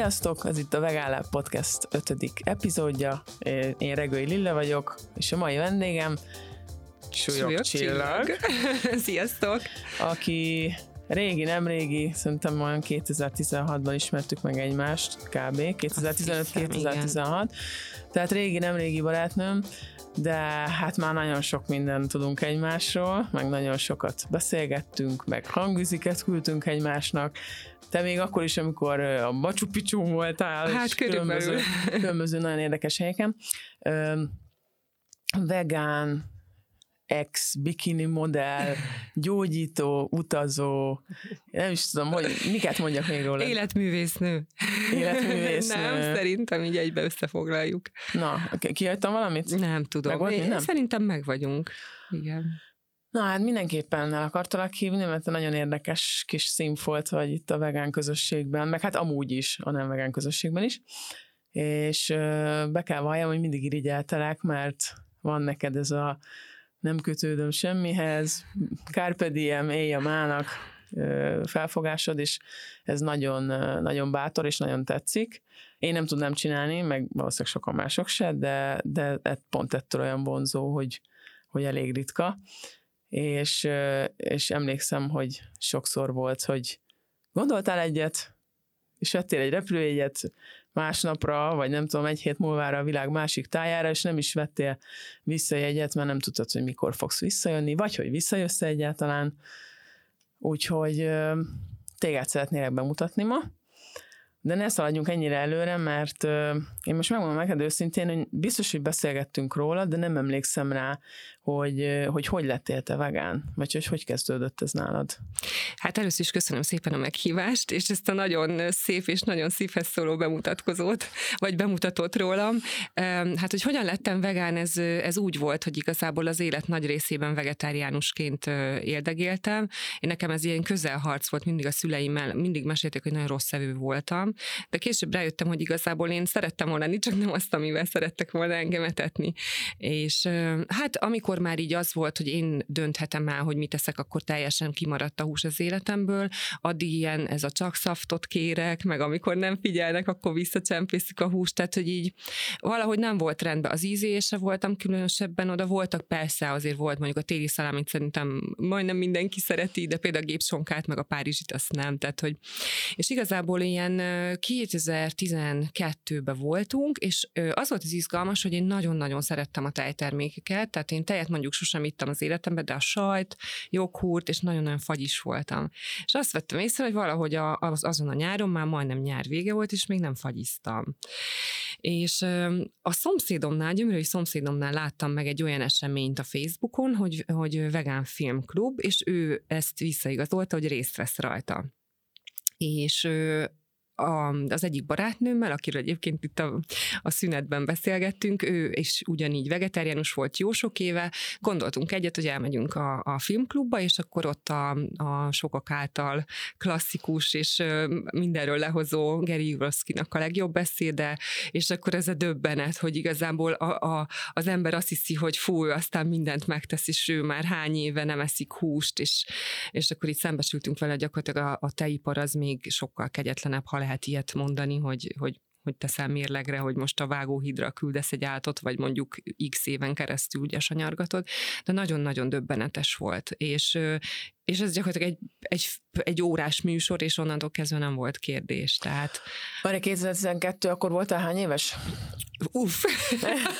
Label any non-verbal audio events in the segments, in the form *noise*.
Sziasztok! Ez itt a Vegán Lab Podcast 5. epizódja. Én Regői Lilla vagyok, és a mai vendégem Súlyok Csillag. *laughs* Sziasztok! Aki régi, nem régi, szerintem olyan 2016-ban ismertük meg egymást, kb. 2015-2016. Tehát régi, nem régi barátnőm, de hát már nagyon sok mindent tudunk egymásról, meg nagyon sokat beszélgettünk, meg hangüziket küldtünk egymásnak, te még akkor is, amikor a Machu Picchu voltál, hát, és különböző, különböző nagyon érdekes helyeken. Vegán, ex, bikini modell, gyógyító, utazó, nem is tudom, hogy miket mondjak még róla. Életművésznő. Életművésznő. nem, szerintem így egybe összefoglaljuk. Na, kihagytam valamit? Nem tudom. Meg nem? Szerintem meg vagyunk. Igen. Na hát mindenképpen el akartalak hívni, mert nagyon érdekes kis színfolt vagy itt a vegán közösségben, meg hát amúgy is, a nem vegán közösségben is. És be kell valljam, hogy mindig irigyeltelek, mert van neked ez a nem kötődöm semmihez, carpe diem, élj a mának felfogásod, és ez nagyon, nagyon bátor, és nagyon tetszik. Én nem tudnám csinálni, meg valószínűleg sokan mások se, de, de pont ettől olyan vonzó, hogy, hogy elég ritka és, és emlékszem, hogy sokszor volt, hogy gondoltál egyet, és vettél egy repülőjegyet másnapra, vagy nem tudom, egy hét múlvára a világ másik tájára, és nem is vettél visszajegyet, mert nem tudtad, hogy mikor fogsz visszajönni, vagy hogy visszajössz egyáltalán. Úgyhogy téged szeretnélek bemutatni ma, de ne szaladjunk ennyire előre, mert én most megmondom neked őszintén, hogy biztos, hogy beszélgettünk róla, de nem emlékszem rá, hogy hogy, hogy lettél te vegán, vagy hogy hogy kezdődött ez nálad. Hát először is köszönöm szépen a meghívást, és ezt a nagyon szép és nagyon szívhez szóló bemutatkozót, vagy bemutatót rólam. Hát, hogy hogyan lettem vegán, ez, ez úgy volt, hogy igazából az élet nagy részében vegetáriánusként éldegéltem. Én nekem ez ilyen közelharc volt mindig a szüleimmel, mindig mesélték, hogy nagyon rossz szevő voltam, de később rájöttem, hogy igazából én szerettem volna lenni, csak nem azt, amivel szerettek volna engem etetni. És hát amikor már így az volt, hogy én dönthetem el, hogy mit teszek, akkor teljesen kimaradt a hús az életemből, addig ilyen ez a csak szaftot kérek, meg amikor nem figyelnek, akkor visszacsempészik a húst, tehát hogy így valahogy nem volt rendben. Az ízése voltam különösebben, oda. Voltak persze, azért volt mondjuk a téli szalámit szerintem majdnem mindenki szereti, de például a gépsonkát, meg a párizsit azt nem, tehát hogy és igazából ilyen 2012-ben voltunk, és az volt az izgalmas, hogy én nagyon-nagyon szerettem a tejtermékeket, tehát én tejet mondjuk sosem ittam az életemben, de a sajt, joghurt, és nagyon-nagyon fagyis voltam. És azt vettem észre, hogy valahogy az, azon a nyáron már majdnem nyár vége volt, és még nem fagyiztam. És a szomszédomnál, gyömrői szomszédomnál láttam meg egy olyan eseményt a Facebookon, hogy, hogy vegán filmklub, és ő ezt visszaigazolta, hogy részt vesz rajta és a, az egyik barátnőmmel, akiről egyébként itt a, a szünetben beszélgettünk, ő is ugyanígy vegetáriánus volt jó sok éve, gondoltunk egyet, hogy elmegyünk a, a filmklubba, és akkor ott a, a sokak által klasszikus és mindenről lehozó Geri Juroszkinak a legjobb beszéde, és akkor ez a döbbenet, hogy igazából a, a, az ember azt hiszi, hogy fú, aztán mindent megtesz, és ő már hány éve nem eszik húst, és, és akkor itt szembesültünk vele, gyakorlatilag a, a teipar az még sokkal kegyetlenebb, ha lehet ilyet mondani, hogy, hogy hogy teszel mérlegre, hogy most a vágóhídra küldesz egy átot, vagy mondjuk x éven keresztül ugye sanyargatod, de nagyon-nagyon döbbenetes volt, és, és ez gyakorlatilag egy, egy, egy órás műsor, és onnantól kezdve nem volt kérdés, tehát... Várj, 2012, akkor voltál hány éves? Uff,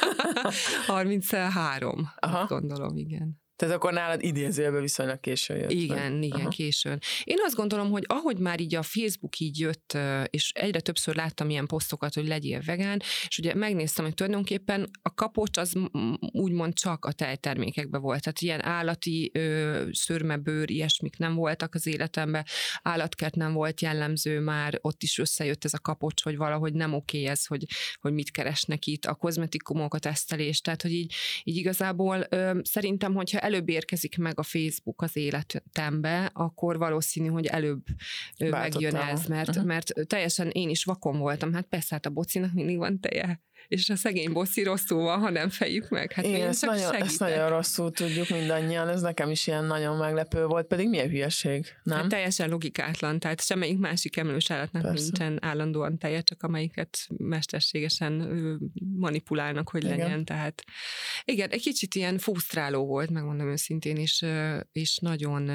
*laughs* 33, Aha. gondolom, igen. Tehát akkor nálad idézőjelben viszonylag későn jött. Igen, meg. igen, Aha. későn. Én azt gondolom, hogy ahogy már így a Facebook így jött, és egyre többször láttam ilyen posztokat, hogy legyél vegán, és ugye megnéztem, hogy tulajdonképpen a kapocs az úgymond csak a tejtermékekben volt. Tehát ilyen állati ö, szörmebőr, ilyesmik nem voltak az életemben, állatkert nem volt jellemző már, ott is összejött ez a kapocs, hogy valahogy nem oké ez, hogy, hogy mit keresnek itt, a kozmetikumokat tesztelés, tehát hogy így, így igazából ö, szerintem, hogyha előbb érkezik meg a Facebook az életembe, akkor valószínű, hogy előbb Váltottam. megjön ez, mert, mert teljesen én is vakon voltam, hát persze, hát a bocinak mindig van teje, és a szegény bosszi rosszul van, ha nem fejük meg. Hát Igen, ezt csak nagyon, segítek. ezt nagyon rosszul tudjuk mindannyian, ez nekem is ilyen nagyon meglepő volt, pedig milyen hülyeség, nem? Hát teljesen logikátlan, tehát semmelyik másik emelős állatnak Persze. nincsen állandóan teje, csak amelyiket mesterségesen manipulálnak, hogy Igen. legyen. Tehát igen, egy kicsit ilyen frusztráló volt, megmondom őszintén, és, és nagyon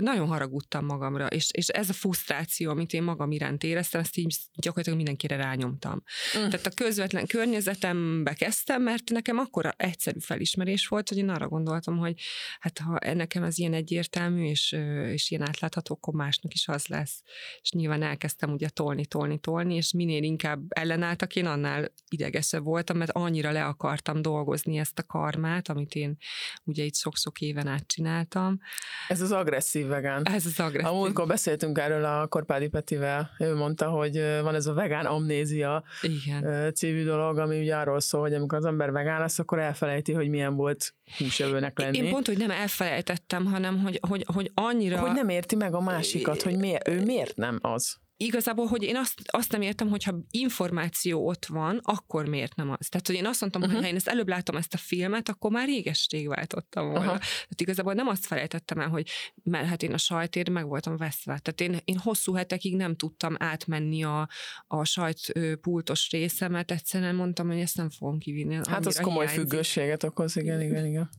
nagyon haragudtam magamra, és, és ez a frusztráció, amit én magam iránt éreztem, ezt így gyakorlatilag mindenkire rányomtam. Mm. Tehát a közvetlen környezetembe kezdtem, mert nekem akkora egyszerű felismerés volt, hogy én arra gondoltam, hogy hát ha nekem ez ilyen egyértelmű, és, és ilyen átlátható, akkor másnak is az lesz. És nyilván elkezdtem ugye tolni, tolni, tolni, és minél inkább ellenálltak, én annál idegesebb voltam, mert annyira le akartam dolgozni ezt a karmát, amit én ugye itt sok-sok éven át csináltam. Ez az agresszív vegán. Ez az agresszív. A múltkor beszéltünk erről a Korpádi Petivel, ő mondta, hogy van ez a vegán amnézia Igen. című dolog, ami ugye arról szól, hogy amikor az ember vegán lesz, akkor elfelejti, hogy milyen volt húsevőnek lenni. Én pont, hogy nem elfelejtettem, hanem hogy, hogy, hogy annyira... Hogy nem érti meg a másikat, hogy miért, ő miért nem az. Igazából, hogy én azt, azt nem értem, hogyha információ ott van, akkor miért nem az? Tehát, hogy én azt mondtam, uh-huh. hogy ha én ezt előbb látom ezt a filmet, akkor már réges-rég váltottam volna. Uh-huh. Tehát igazából nem azt felejtettem el, hogy mert hát én a sajtért meg voltam veszve. Tehát én, én hosszú hetekig nem tudtam átmenni a, a sajtpultos részemet, egyszerűen mondtam, hogy ezt nem fogom kivinni. Hát az komoly hiányzik. függőséget okoz, igen, igen, igen.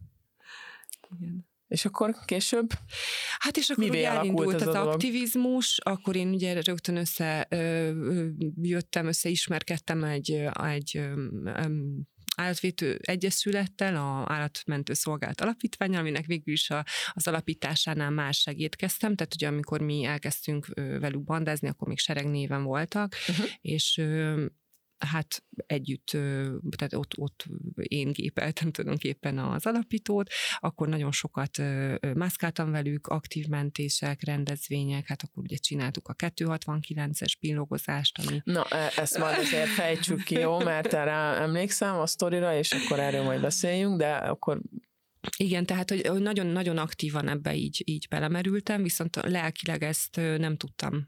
Igen. És akkor később? Hát és akkor ugye elindult az a dolog? aktivizmus, akkor én ugye rögtön össze ö, jöttem, összeismerkedtem egy, egy ö, ö, állatvétő egyesülettel, a állatmentő szolgált alapítványal, aminek végül is a, az alapításánál már segítkeztem, tehát ugye amikor mi elkezdtünk velük bandázni, akkor még sereg néven voltak, Uh-huh. és hát együtt, tehát ott, ott én gépeltem tulajdonképpen az alapítót, akkor nagyon sokat mászkáltam velük, aktív mentések, rendezvények, hát akkor ugye csináltuk a 269-es billogozást, ami Na, e- ezt majd azért fejtsük ki, jó? Mert erre emlékszem a sztorira, és akkor erről majd beszéljünk, de akkor Igen, tehát hogy nagyon-nagyon aktívan ebbe így, így belemerültem, viszont lelkileg ezt nem tudtam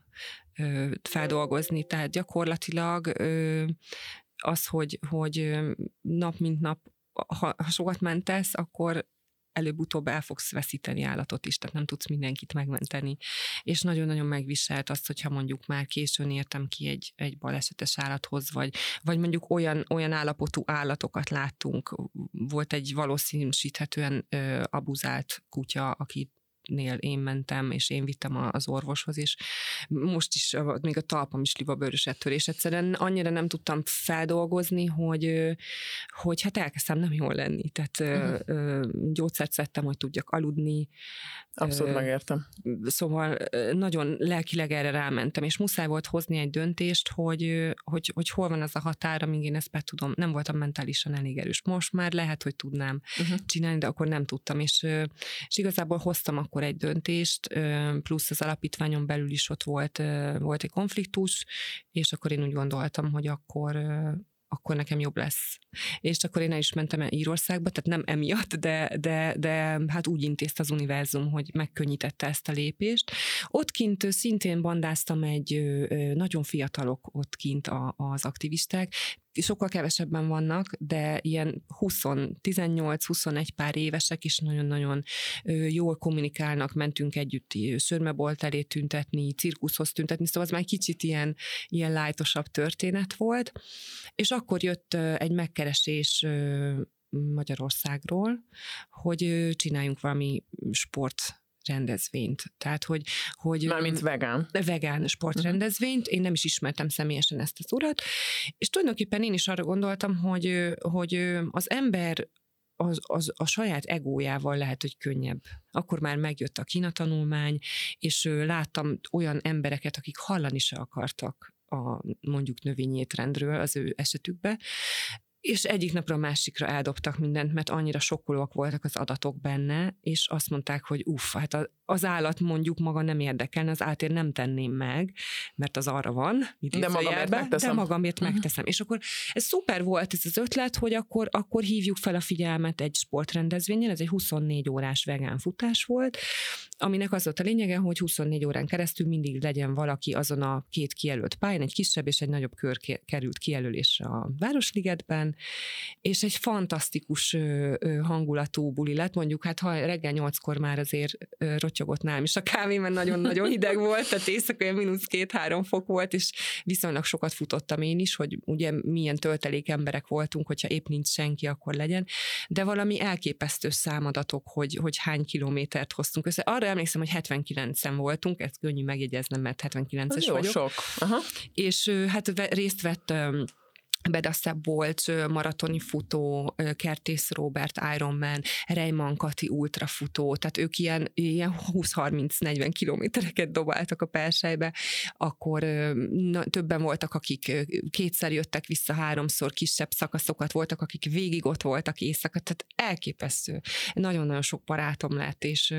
feldolgozni, tehát gyakorlatilag az, hogy, hogy nap mint nap, ha, ha sokat mentesz, akkor előbb-utóbb el fogsz veszíteni állatot is, tehát nem tudsz mindenkit megmenteni. És nagyon-nagyon megviselt azt, hogyha mondjuk már későn értem ki egy, egy balesetes állathoz, vagy, vagy mondjuk olyan, olyan állapotú állatokat láttunk. Volt egy valószínűsíthetően ö, abuzált kutya, aki nél én mentem, és én vittem az orvoshoz, és most is még a talpam is libabőrösettől, és egyszerűen annyira nem tudtam feldolgozni, hogy, hogy hát elkezdtem nem jól lenni. Tehát uh-huh. gyógyszert szedtem, hogy tudjak aludni, abszolút megértem. szóval nagyon lelkileg erre rámentem, és muszáj volt hozni egy döntést, hogy, hogy, hogy hol van az a határ, amíg én ezt be tudom. Nem voltam mentálisan elég erős. Most már lehet, hogy tudnám Uh-huh. csinálni, de akkor nem tudtam, és, és igazából hoztam akkor egy döntést, plusz az alapítványon belül is ott volt, volt egy konfliktus, és akkor én úgy gondoltam, hogy akkor akkor nekem jobb lesz. És akkor én el is mentem el Írországba, tehát nem emiatt, de, de, de hát úgy intézte az univerzum, hogy megkönnyítette ezt a lépést. Ott kint szintén bandáztam egy nagyon fiatalok ott kint a, az aktivisták, sokkal kevesebben vannak, de ilyen 20, 18-21 pár évesek is nagyon-nagyon jól kommunikálnak, mentünk együtt ö, szörmebolt elé tüntetni, cirkuszhoz tüntetni, szóval az már kicsit ilyen, ilyen lájtosabb történet volt. És akkor jött egy megkeresés Magyarországról, hogy csináljunk valami sport rendezvényt. Tehát, hogy, hogy Mármint vegán. vegán sportrendezvényt, én nem is ismertem személyesen ezt az urat, és tulajdonképpen én is arra gondoltam, hogy, hogy az ember az, az a saját egójával lehet, hogy könnyebb. Akkor már megjött a Kína tanulmány, és láttam olyan embereket, akik hallani se akartak a mondjuk növényi étrendről az ő esetükbe, és egyik napra a másikra eldobtak mindent, mert annyira sokkolóak voltak az adatok benne, és azt mondták, hogy uff, hát a, az állat mondjuk maga nem érdekelne, az átér nem tenném meg, mert az arra van, de magamért megteszem. De magamért uh-huh. megteszem. És akkor ez szuper volt ez az ötlet, hogy akkor, akkor hívjuk fel a figyelmet egy sportrendezvényen, ez egy 24 órás vegán futás volt, aminek az volt a lényege, hogy 24 órán keresztül mindig legyen valaki azon a két kijelölt pályán, egy kisebb és egy nagyobb kör került kijelölésre a Városligetben, és egy fantasztikus hangulatú buli lett, mondjuk hát ha reggel nyolckor már azért rotyogott nálam is a kávé, mert nagyon-nagyon *laughs* hideg volt, tehát éjszaka mínusz két-három fok volt, és viszonylag sokat futottam én is, hogy ugye milyen töltelék emberek voltunk, hogyha épp nincs senki, akkor legyen, de valami elképesztő számadatok, hogy, hogy hány kilométert hoztunk össze. Arra emlékszem, hogy 79-en voltunk, ezt könnyű megjegyeznem, mert 79-es jó vagyok. sok. Aha. És hát részt vett Bedassa Bolcs, maratoni futó, Kertész Robert Ironman, Reimann Kati ultrafutó, tehát ők ilyen, ilyen 20-30-40 kilométereket dobáltak a persejbe, akkor na, többen voltak, akik kétszer jöttek vissza, háromszor kisebb szakaszokat voltak, akik végig ott voltak éjszaka, tehát elképesztő. Nagyon-nagyon sok barátom lett, és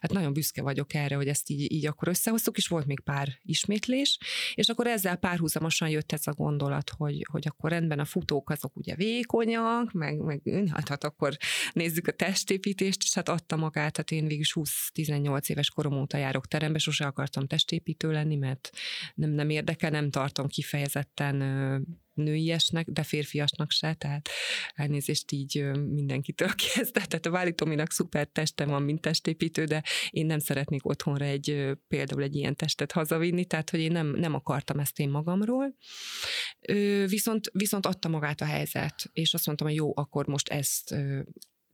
hát nagyon büszke vagyok erre, hogy ezt így, így akkor összehoztuk, és volt még pár ismétlés, és akkor ezzel párhuzamosan jött ez a gondolat, hogy, hogy akkor rendben a futók azok ugye vékonyak, meg, meg hát, hát akkor nézzük a testépítést, és hát adta magát, hát én végül 20-18 éves korom óta járok terembe, sose akartam testépítő lenni, mert nem, nem érdekel, nem tartom kifejezetten nőiesnek, de férfiasnak se, tehát elnézést így mindenkitől *laughs* kezdve. Tehát a Váli Tominak szuper teste van, mint testépítő, de én nem szeretnék otthonra egy például egy ilyen testet hazavinni, tehát hogy én nem, nem akartam ezt én magamról. Viszont, viszont adta magát a helyzet, és azt mondtam, hogy jó, akkor most ezt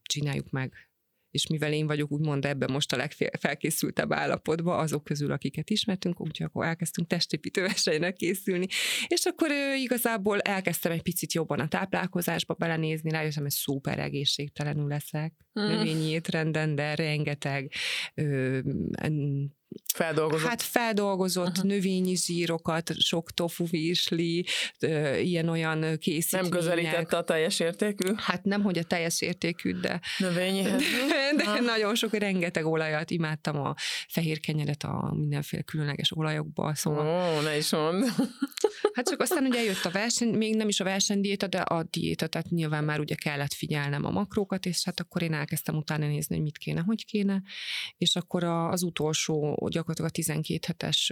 csináljuk meg és mivel én vagyok úgymond ebben most a legfelkészültebb állapotban, azok közül, akiket ismertünk, úgyhogy akkor elkezdtünk testépítő készülni, és akkor igazából elkezdtem egy picit jobban a táplálkozásba belenézni, rájöttem, hogy szuper egészségtelenül leszek. Növényi étrenden, de rengeteg ö, Feldolgozott. Hát feldolgozott uh-huh. növényi zsírokat, sok tofu virsli, ilyen-olyan készítmények. Nem közelítette a teljes értékű? Hát nem, hogy a teljes értékű, de... Növényihez. De, *laughs* de nagyon sok, rengeteg olajat, imádtam a fehér kenyeret a mindenféle különleges olajokba, szóval... Ó, ne is mond. *laughs* Hát csak aztán ugye jött a verseny, még nem is a versenydiéta, de a diéta, tehát nyilván már ugye kellett figyelnem a makrókat, és hát akkor én elkezdtem utána nézni, hogy mit kéne, hogy kéne, és akkor az utolsó gyakorlatilag a 12 hetes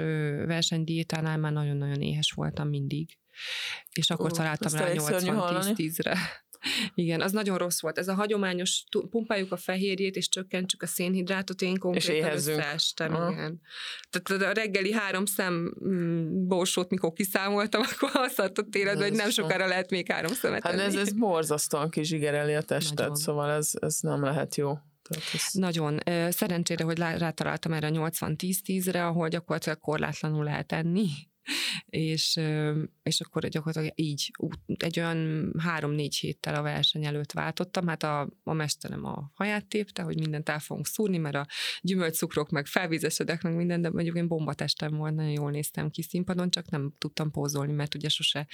versenydiétánál már nagyon-nagyon éhes voltam mindig. És akkor Ó, találtam rá 80-10-10-re. Igen, az nagyon rossz volt. Ez a hagyományos, pumpáljuk a fehérjét, és csökkentsük a szénhidrátot, én konkrétan összeestem, igen. Tehát a reggeli három szem mm, borsót, mikor kiszámoltam, *laughs* akkor azt adott életben, hogy nem sokára lehet még három szemet Hát ez, ez borzasztóan kizsigereli a testet, nagyon. szóval ez, ez nem lehet jó. ez... Nagyon. Szerencsére, hogy rátaláltam erre a 80-10-10-re, ahol gyakorlatilag korlátlanul lehet enni és, és akkor gyakorlatilag így egy olyan három-négy héttel a verseny előtt váltottam, hát a, a mesterem a haját tépte, hogy mindent el fogunk szúrni, mert a gyümölcscukrok meg felvízesedek, meg minden, de mondjuk én bombatestem volt, nagyon jól néztem ki színpadon, csak nem tudtam pózolni, mert ugye sose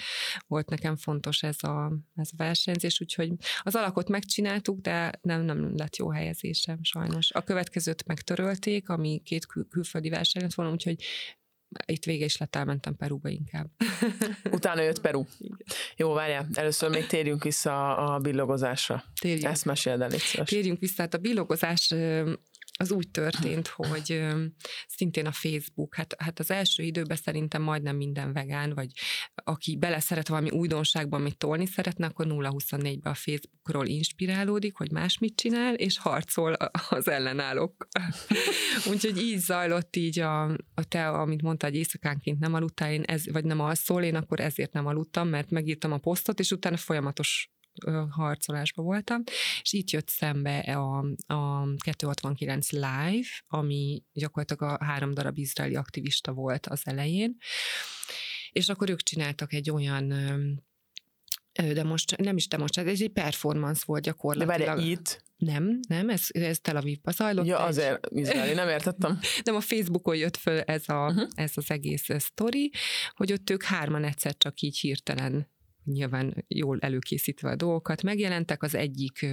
volt nekem fontos ez a, ez a versenyzés, úgyhogy az alakot megcsináltuk, de nem, nem lett jó helyezésem sajnos. A következőt megtörölték, ami két kül- külföldi verseny lett volna, úgyhogy itt vége is lett, elmentem Peruba inkább. *laughs* Utána jött Peru. Jó, várjál, először még térjünk vissza a billogozásra. Térjünk. Ezt meséld el, Térjünk vissza, hát a billogozás az úgy történt, hogy szintén a Facebook, hát, hát az első időben szerintem majdnem minden vegán, vagy aki bele szeret valami újdonságban, amit tolni szeretne, akkor 0-24-ben a Facebookról inspirálódik, hogy más mit csinál, és harcol az ellenállók. *laughs* Úgyhogy így zajlott így a, a te, amit mondta, hogy éjszakánként nem aludtál, én ez, vagy nem alszol, én akkor ezért nem aludtam, mert megírtam a posztot, és utána folyamatos harcolásban voltam, és itt jött szembe a, a 269 Live, ami gyakorlatilag a három darab izraeli aktivista volt az elején, és akkor ők csináltak egy olyan de most nem is demonstrált, ez egy performance volt gyakorlatilag. De várj, itt? Nem, nem, ez, ez Tel Avivba zajlott. Ja, azért izraeli, nem értettem. *laughs* nem, a Facebookon jött föl ez, a, uh-huh. ez az egész sztori, hogy ott ők hárman egyszer csak így hirtelen nyilván jól előkészítve a dolgokat megjelentek, az egyik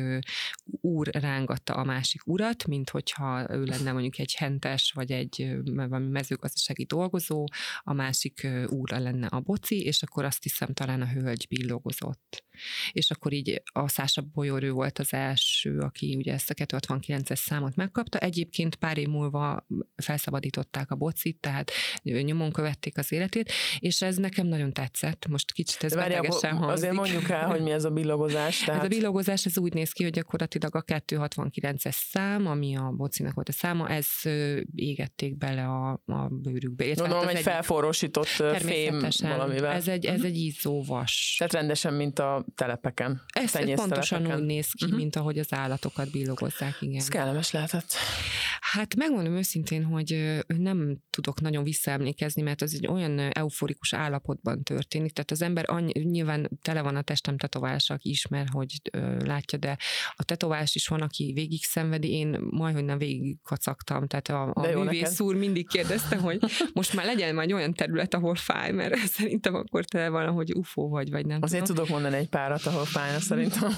úr rángatta a másik urat, mint hogyha ő lenne mondjuk egy hentes, vagy egy valami mezőgazdasági dolgozó, a másik úra lenne a boci, és akkor azt hiszem talán a hölgy billogozott. És akkor így a Szása Bolyor volt az első, aki ugye ezt a 269-es számot megkapta. Egyébként pár év múlva felszabadították a bocit, tehát nyomon követték az életét, és ez nekem nagyon tetszett. Most kicsit ez Várja, betegesen hangzik. Azért mondjuk el, hogy mi ez a billogozás. Tehát... Ez a billogozás, ez úgy néz ki, hogy gyakorlatilag a 269-es szám, ami a bocinak volt a száma, ez égették bele a, a bőrükbe. Gondolom, hát egy, egy felforrósított fém valamivel. Ez egy, ez egy izzóvas. Tehát rendesen, mint a telepeken. Ez pontosan telepeken. úgy néz ki, uh-huh. mint ahogy az állatokat billogozzák, igen. Ez kellemes lehetett. Hát megmondom őszintén, hogy nem tudok nagyon visszaemlékezni, mert ez egy olyan euforikus állapotban történik, tehát az ember annyi, nyilván tele van a testem tetoválás, aki ismer, hogy ö, látja, de a tetoválás is van, aki végig szenvedi, én majdhogy nem végig kacagtam, tehát a, a művész úr mindig kérdezte, hogy most már legyen majd olyan terület, ahol fáj, mert *laughs* szerintem akkor te valahogy ufó vagy, vagy nem Azért tudom. tudok mondani egy párat, ahol fájna szerintem.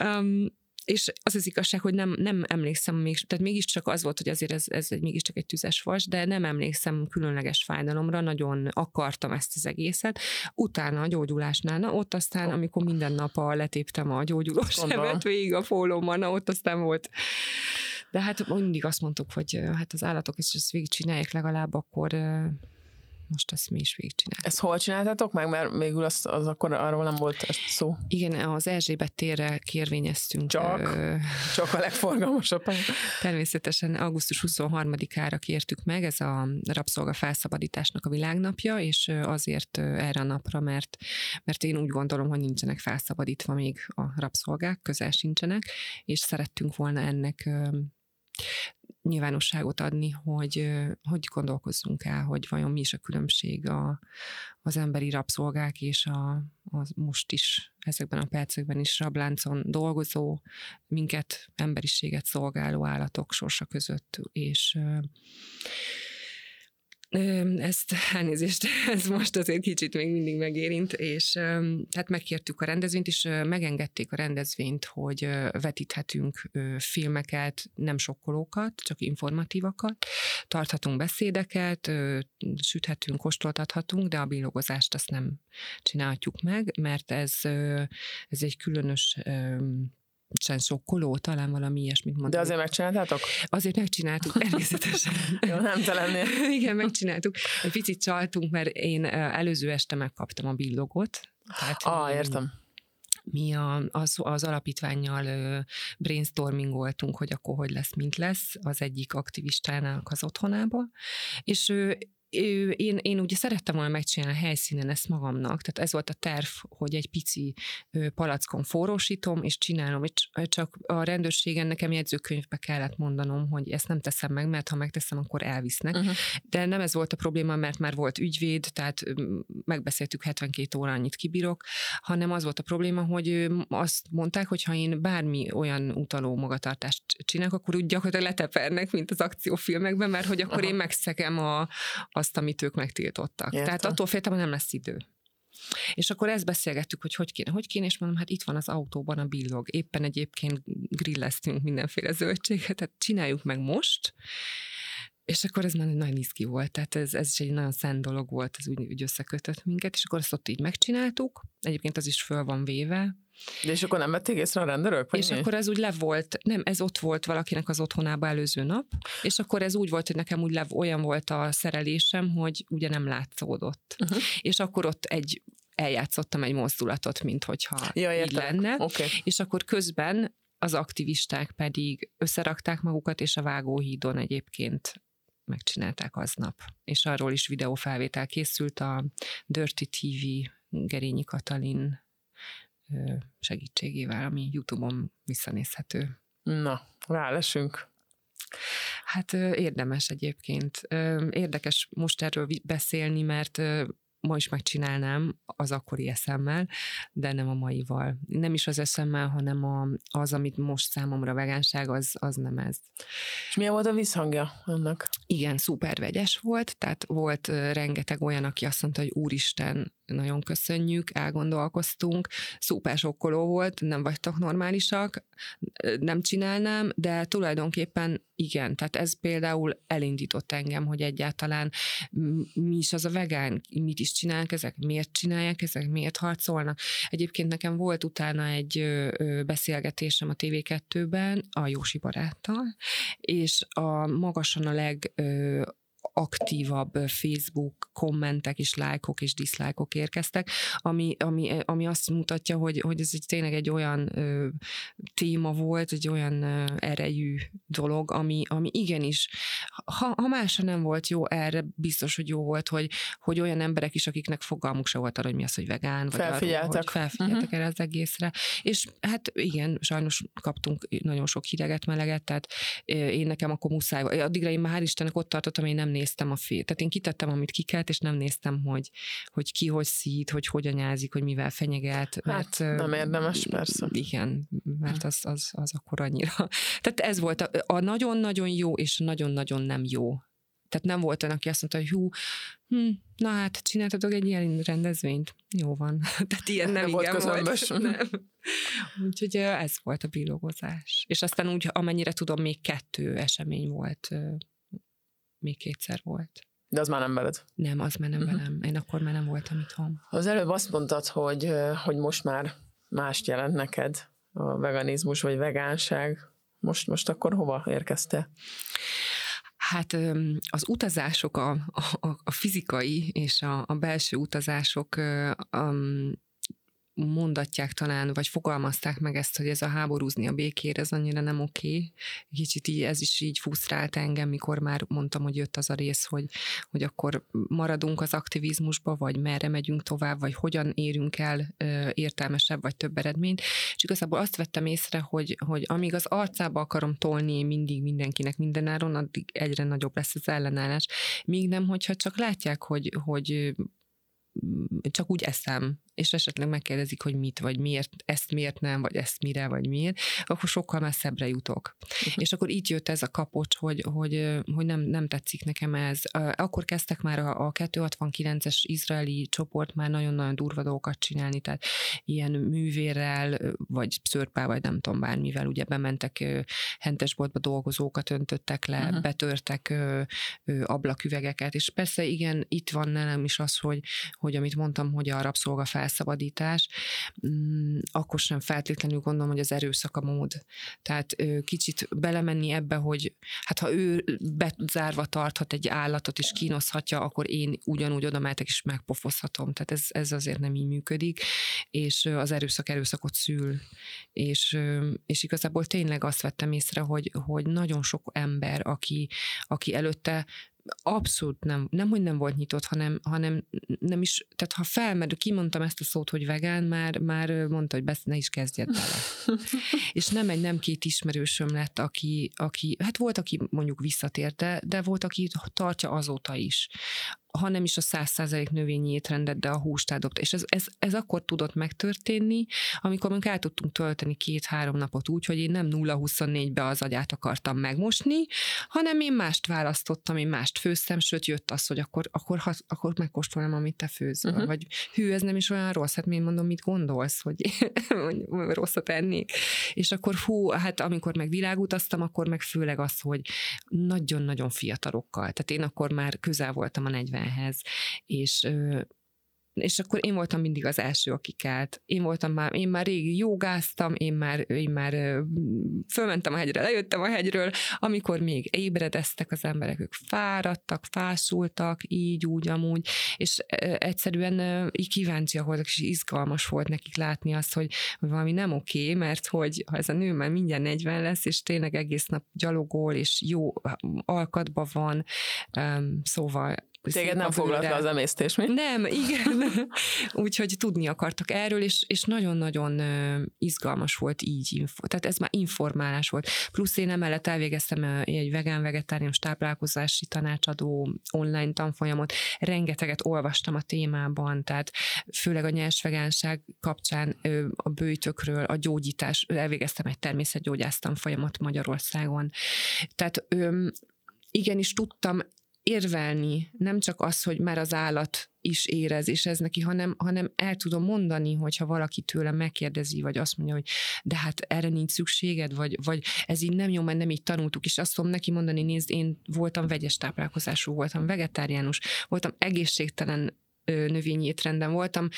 um, és az az igazság, hogy nem, nem emlékszem még, tehát mégiscsak az volt, hogy azért ez, ez egy, mégiscsak egy tüzes vas, de nem emlékszem különleges fájdalomra, nagyon akartam ezt az egészet. Utána a gyógyulásnál, na ott aztán, amikor minden nap a letéptem a gyógyulós sebet végig a fólómmal, na ott aztán volt de hát mindig azt mondtuk, hogy hát az állatok ezt végig csinálják legalább, akkor most ezt mi is végigcsináljuk. Ezt hol csináltatok meg? Mert végül az, az akkor arról nem volt szó. Igen, az Erzsébet térre kérvényeztünk. Csak? Ö, *laughs* csak a legforgalmasabb. Természetesen augusztus 23-ára kértük meg, ez a rabszolga felszabadításnak a világnapja, és azért erre a napra, mert, mert én úgy gondolom, hogy nincsenek felszabadítva még a rabszolgák, közel sincsenek, és szerettünk volna ennek nyilvánosságot adni, hogy hogy gondolkozzunk el, hogy vajon mi is a különbség a, az emberi rabszolgák és a, a most is ezekben a percekben is rabláncon dolgozó, minket, emberiséget szolgáló állatok sorsa között, és ezt *laughs* elnézést, ez most azért kicsit még mindig megérint, és hát megkértük a rendezvényt, és megengedték a rendezvényt, hogy vetíthetünk filmeket, nem sokkolókat, csak informatívakat, tarthatunk beszédeket, süthetünk, kóstoltathatunk, de a billogozást azt nem csinálhatjuk meg, mert ez, ez egy különös sem sokkoló, talán valami ilyesmit mondtam. De azért megcsináltátok? Azért megcsináltuk, *laughs* természetesen. Jó, nem lennél. *laughs* Igen, megcsináltuk. Egy picit csaltunk, mert én előző este megkaptam a billogot. Tehát ah, értem mi a, az, az alapítványjal brainstormingoltunk, hogy akkor hogy lesz, mint lesz az egyik aktivistának az otthonába, és ő én, én ugye szerettem volna megcsinálni a helyszínen ezt magamnak, tehát ez volt a terv, hogy egy pici palackon forrósítom, és csinálom, és csak a rendőrségen nekem jegyzőkönyvbe kellett mondanom, hogy ezt nem teszem meg, mert ha megteszem, akkor elvisznek. Uh-huh. De nem ez volt a probléma, mert már volt ügyvéd, tehát megbeszéltük 72 óra annyit kibírok, hanem az volt a probléma, hogy azt mondták, hogy ha én bármi olyan utaló magatartást csinálok, akkor úgy gyakorlatilag letepernek, mint az akciófilmekben, mert hogy akkor uh-huh. én megszekem a, azt, amit ők megtiltottak. Értem. Tehát attól féltem, hogy nem lesz idő. És akkor ezt beszélgettük, hogy hogy kéne, hogy kéne, és mondom, hát itt van az autóban a billog. Éppen egyébként grilleztünk mindenféle zöldséget, tehát csináljuk meg most, és akkor ez már nagyon niszki volt, tehát ez, ez is egy nagyon szent dolog volt, ez úgy, úgy összekötött minket, és akkor ezt ott így megcsináltuk, egyébként az is föl van véve, de és akkor nem vették észre a rendőrök? és mi? akkor ez úgy le volt, nem, ez ott volt valakinek az otthonába előző nap, és akkor ez úgy volt, hogy nekem úgy le, olyan volt a szerelésem, hogy ugye nem látszódott. Uh-huh. És akkor ott egy eljátszottam egy mozdulatot, mint hogyha ja, így lenne. Okay. És akkor közben az aktivisták pedig összerakták magukat, és a vágóhídon egyébként megcsinálták aznap. És arról is videófelvétel készült a Dirty TV Gerényi Katalin segítségével, ami YouTube-on visszanézhető. Na, rálesünk. Hát érdemes egyébként. Érdekes most erről beszélni, mert ma is megcsinálnám az akkori eszemmel, de nem a maival. Nem is az eszemmel, hanem a, az, amit most számomra vegánság, az, az nem ez. És milyen volt a visszhangja annak? Igen, szuper vegyes volt, tehát volt rengeteg olyan, aki azt mondta, hogy úristen, nagyon köszönjük, elgondolkoztunk, szuper sokkoló volt, nem vagytok normálisak, nem csinálnám, de tulajdonképpen igen, tehát ez például elindított engem, hogy egyáltalán mi is az a vegán, mit is csinálnak ezek, miért csinálják ezek, miért harcolnak. Egyébként nekem volt utána egy beszélgetésem a TV2-ben a Jósi baráttal, és a magasan a leg aktívabb Facebook kommentek és lájkok és diszlájkok érkeztek, ami, ami, ami azt mutatja, hogy, hogy ez egy, tényleg egy olyan ö, téma volt, egy olyan ö, erejű dolog, ami, ami igenis, ha, ha másra nem volt jó, erre biztos, hogy jó volt, hogy, hogy olyan emberek is, akiknek fogalmuk se volt arra, hogy mi az, hogy vegán, vagy felfigyeltek, arra, hogy felfigyeltek uh-huh. erre az egészre. És hát igen, sajnos kaptunk nagyon sok hideget, meleget, tehát én nekem akkor muszáj, addigra én már hál' Istennek ott tartottam, én nem néztem a fél. Tehát én kitettem, amit kikelt, és nem néztem, hogy, hogy ki hogy szít, hogy hogy anyázik, hogy mivel fenyeget. Hát, mert, hát, nem érdemes, persze. Igen, mert az, az, az akkor annyira. *laughs* Tehát ez volt a, a nagyon-nagyon jó, és nagyon-nagyon nem jó. Tehát nem volt olyan, aki azt mondta, hogy hú, hm, na hát csináltatok egy ilyen rendezvényt? Jó van. *laughs* Tehát ilyen nem, nem volt. Közömbös. *laughs* Nem. Úgyhogy ez volt a bilogozás. És aztán úgy, amennyire tudom, még kettő esemény volt még kétszer volt. De az már nem veled? Nem, az már nem uh-huh. velem. Én akkor már nem voltam itthon. Az előbb azt mondtad, hogy, hogy most már mást jelent neked a veganizmus vagy vegánság. Most, most akkor hova érkezte? Hát az utazások, a, a, a fizikai és a, a belső utazások um, mondatják talán, vagy fogalmazták meg ezt, hogy ez a háborúzni a békére, ez annyira nem oké. Kicsit így, ez is így fusztrált engem, mikor már mondtam, hogy jött az a rész, hogy, hogy akkor maradunk az aktivizmusba, vagy merre megyünk tovább, vagy hogyan érünk el értelmesebb, vagy több eredményt. És igazából azt vettem észre, hogy, hogy amíg az arcába akarom tolni mindig mindenkinek mindenáron, addig egyre nagyobb lesz az ellenállás. Míg nem, hogyha csak látják, hogy, hogy csak úgy eszem, és esetleg megkérdezik, hogy mit, vagy miért, ezt miért nem, vagy ezt mire, vagy miért, akkor sokkal messzebbre jutok. Uh-huh. És akkor így jött ez a kapocs, hogy, hogy, hogy nem, nem tetszik nekem ez. Akkor kezdtek már a, a 269-es izraeli csoport már nagyon-nagyon durva dolgokat csinálni, tehát ilyen művérrel, vagy szörpá, vagy nem tudom, bármivel, ugye bementek hentesboltba dolgozókat öntöttek le, uh-huh. betörtek ablaküvegeket, és persze igen, itt van nem is az, hogy, hogy amit mondtam, hogy a rabszolga fel felszabadítás, mm, akkor sem feltétlenül gondolom, hogy az erőszak a mód. Tehát kicsit belemenni ebbe, hogy hát ha ő bezárva tarthat egy állatot és kínoszhatja, akkor én ugyanúgy oda mehetek és megpofozhatom. Tehát ez, ez azért nem így működik, és az erőszak erőszakot szül. És, és igazából tényleg azt vettem észre, hogy, hogy nagyon sok ember, aki, aki előtte abszolút nem, nem, hogy nem volt nyitott, hanem, hanem nem is, tehát ha felmerül, kimondtam ezt a szót, hogy vegán, már, már mondta, hogy besz, ne is kezdjed bele. *laughs* és nem egy, nem két ismerősöm lett, aki, aki, hát volt, aki mondjuk visszatérte, de volt, aki tartja azóta is ha nem is a száz százalék növényi étrendet, de a húst eldobta. És ez, ez, ez akkor tudott megtörténni, amikor még el tudtunk tölteni két-három napot úgy, hogy én nem 0-24-be az agyát akartam megmosni, hanem én mást választottam, én mást főztem, sőt jött az, hogy akkor, akkor, ha, akkor megkóstolom, amit te főz. Uh-huh. Vagy hű, ez nem is olyan rossz, hát én mondom, mit gondolsz, hogy, *laughs* hogy rosszat ennék. És akkor hú, hát amikor meg világutaztam, akkor meg főleg az, hogy nagyon-nagyon fiatalokkal. Tehát én akkor már közel voltam a 40 ehhez, és és akkor én voltam mindig az első, aki kelt. Én voltam már, én már régi jogáztam, én már, én már fölmentem a hegyre, lejöttem a hegyről, amikor még ébredeztek az emberek, ők fáradtak, fásultak, így, úgy, amúgy, és egyszerűen így kíváncsiak voltak, és izgalmas volt nekik látni azt, hogy valami nem oké, mert hogy ha ez a nő már mindjárt 40 lesz, és tényleg egész nap gyalogol, és jó alkatban van, szóval Téged nem foglalt le az emésztés, mi? Nem, igen. *laughs* Úgyhogy tudni akartak erről, és, és nagyon-nagyon izgalmas volt így, info. tehát ez már informálás volt. Plusz én emellett elvégeztem egy vegán-vegetáriánus táplálkozási tanácsadó online tanfolyamot, rengeteget olvastam a témában, tehát főleg a nyers vegánság kapcsán a bőjtökről, a gyógyítás, elvégeztem egy természetgyógyász tanfolyamot Magyarországon. Tehát igenis tudtam érvelni, nem csak az, hogy már az állat is érez, és ez neki, hanem, hanem el tudom mondani, hogyha valaki tőlem megkérdezi, vagy azt mondja, hogy de hát erre nincs szükséged, vagy, vagy ez így nem jó, mert nem így tanultuk, és azt tudom neki mondani, nézd, én voltam vegyes táplálkozású, voltam vegetáriánus, voltam egészségtelen növényi étrenden voltam,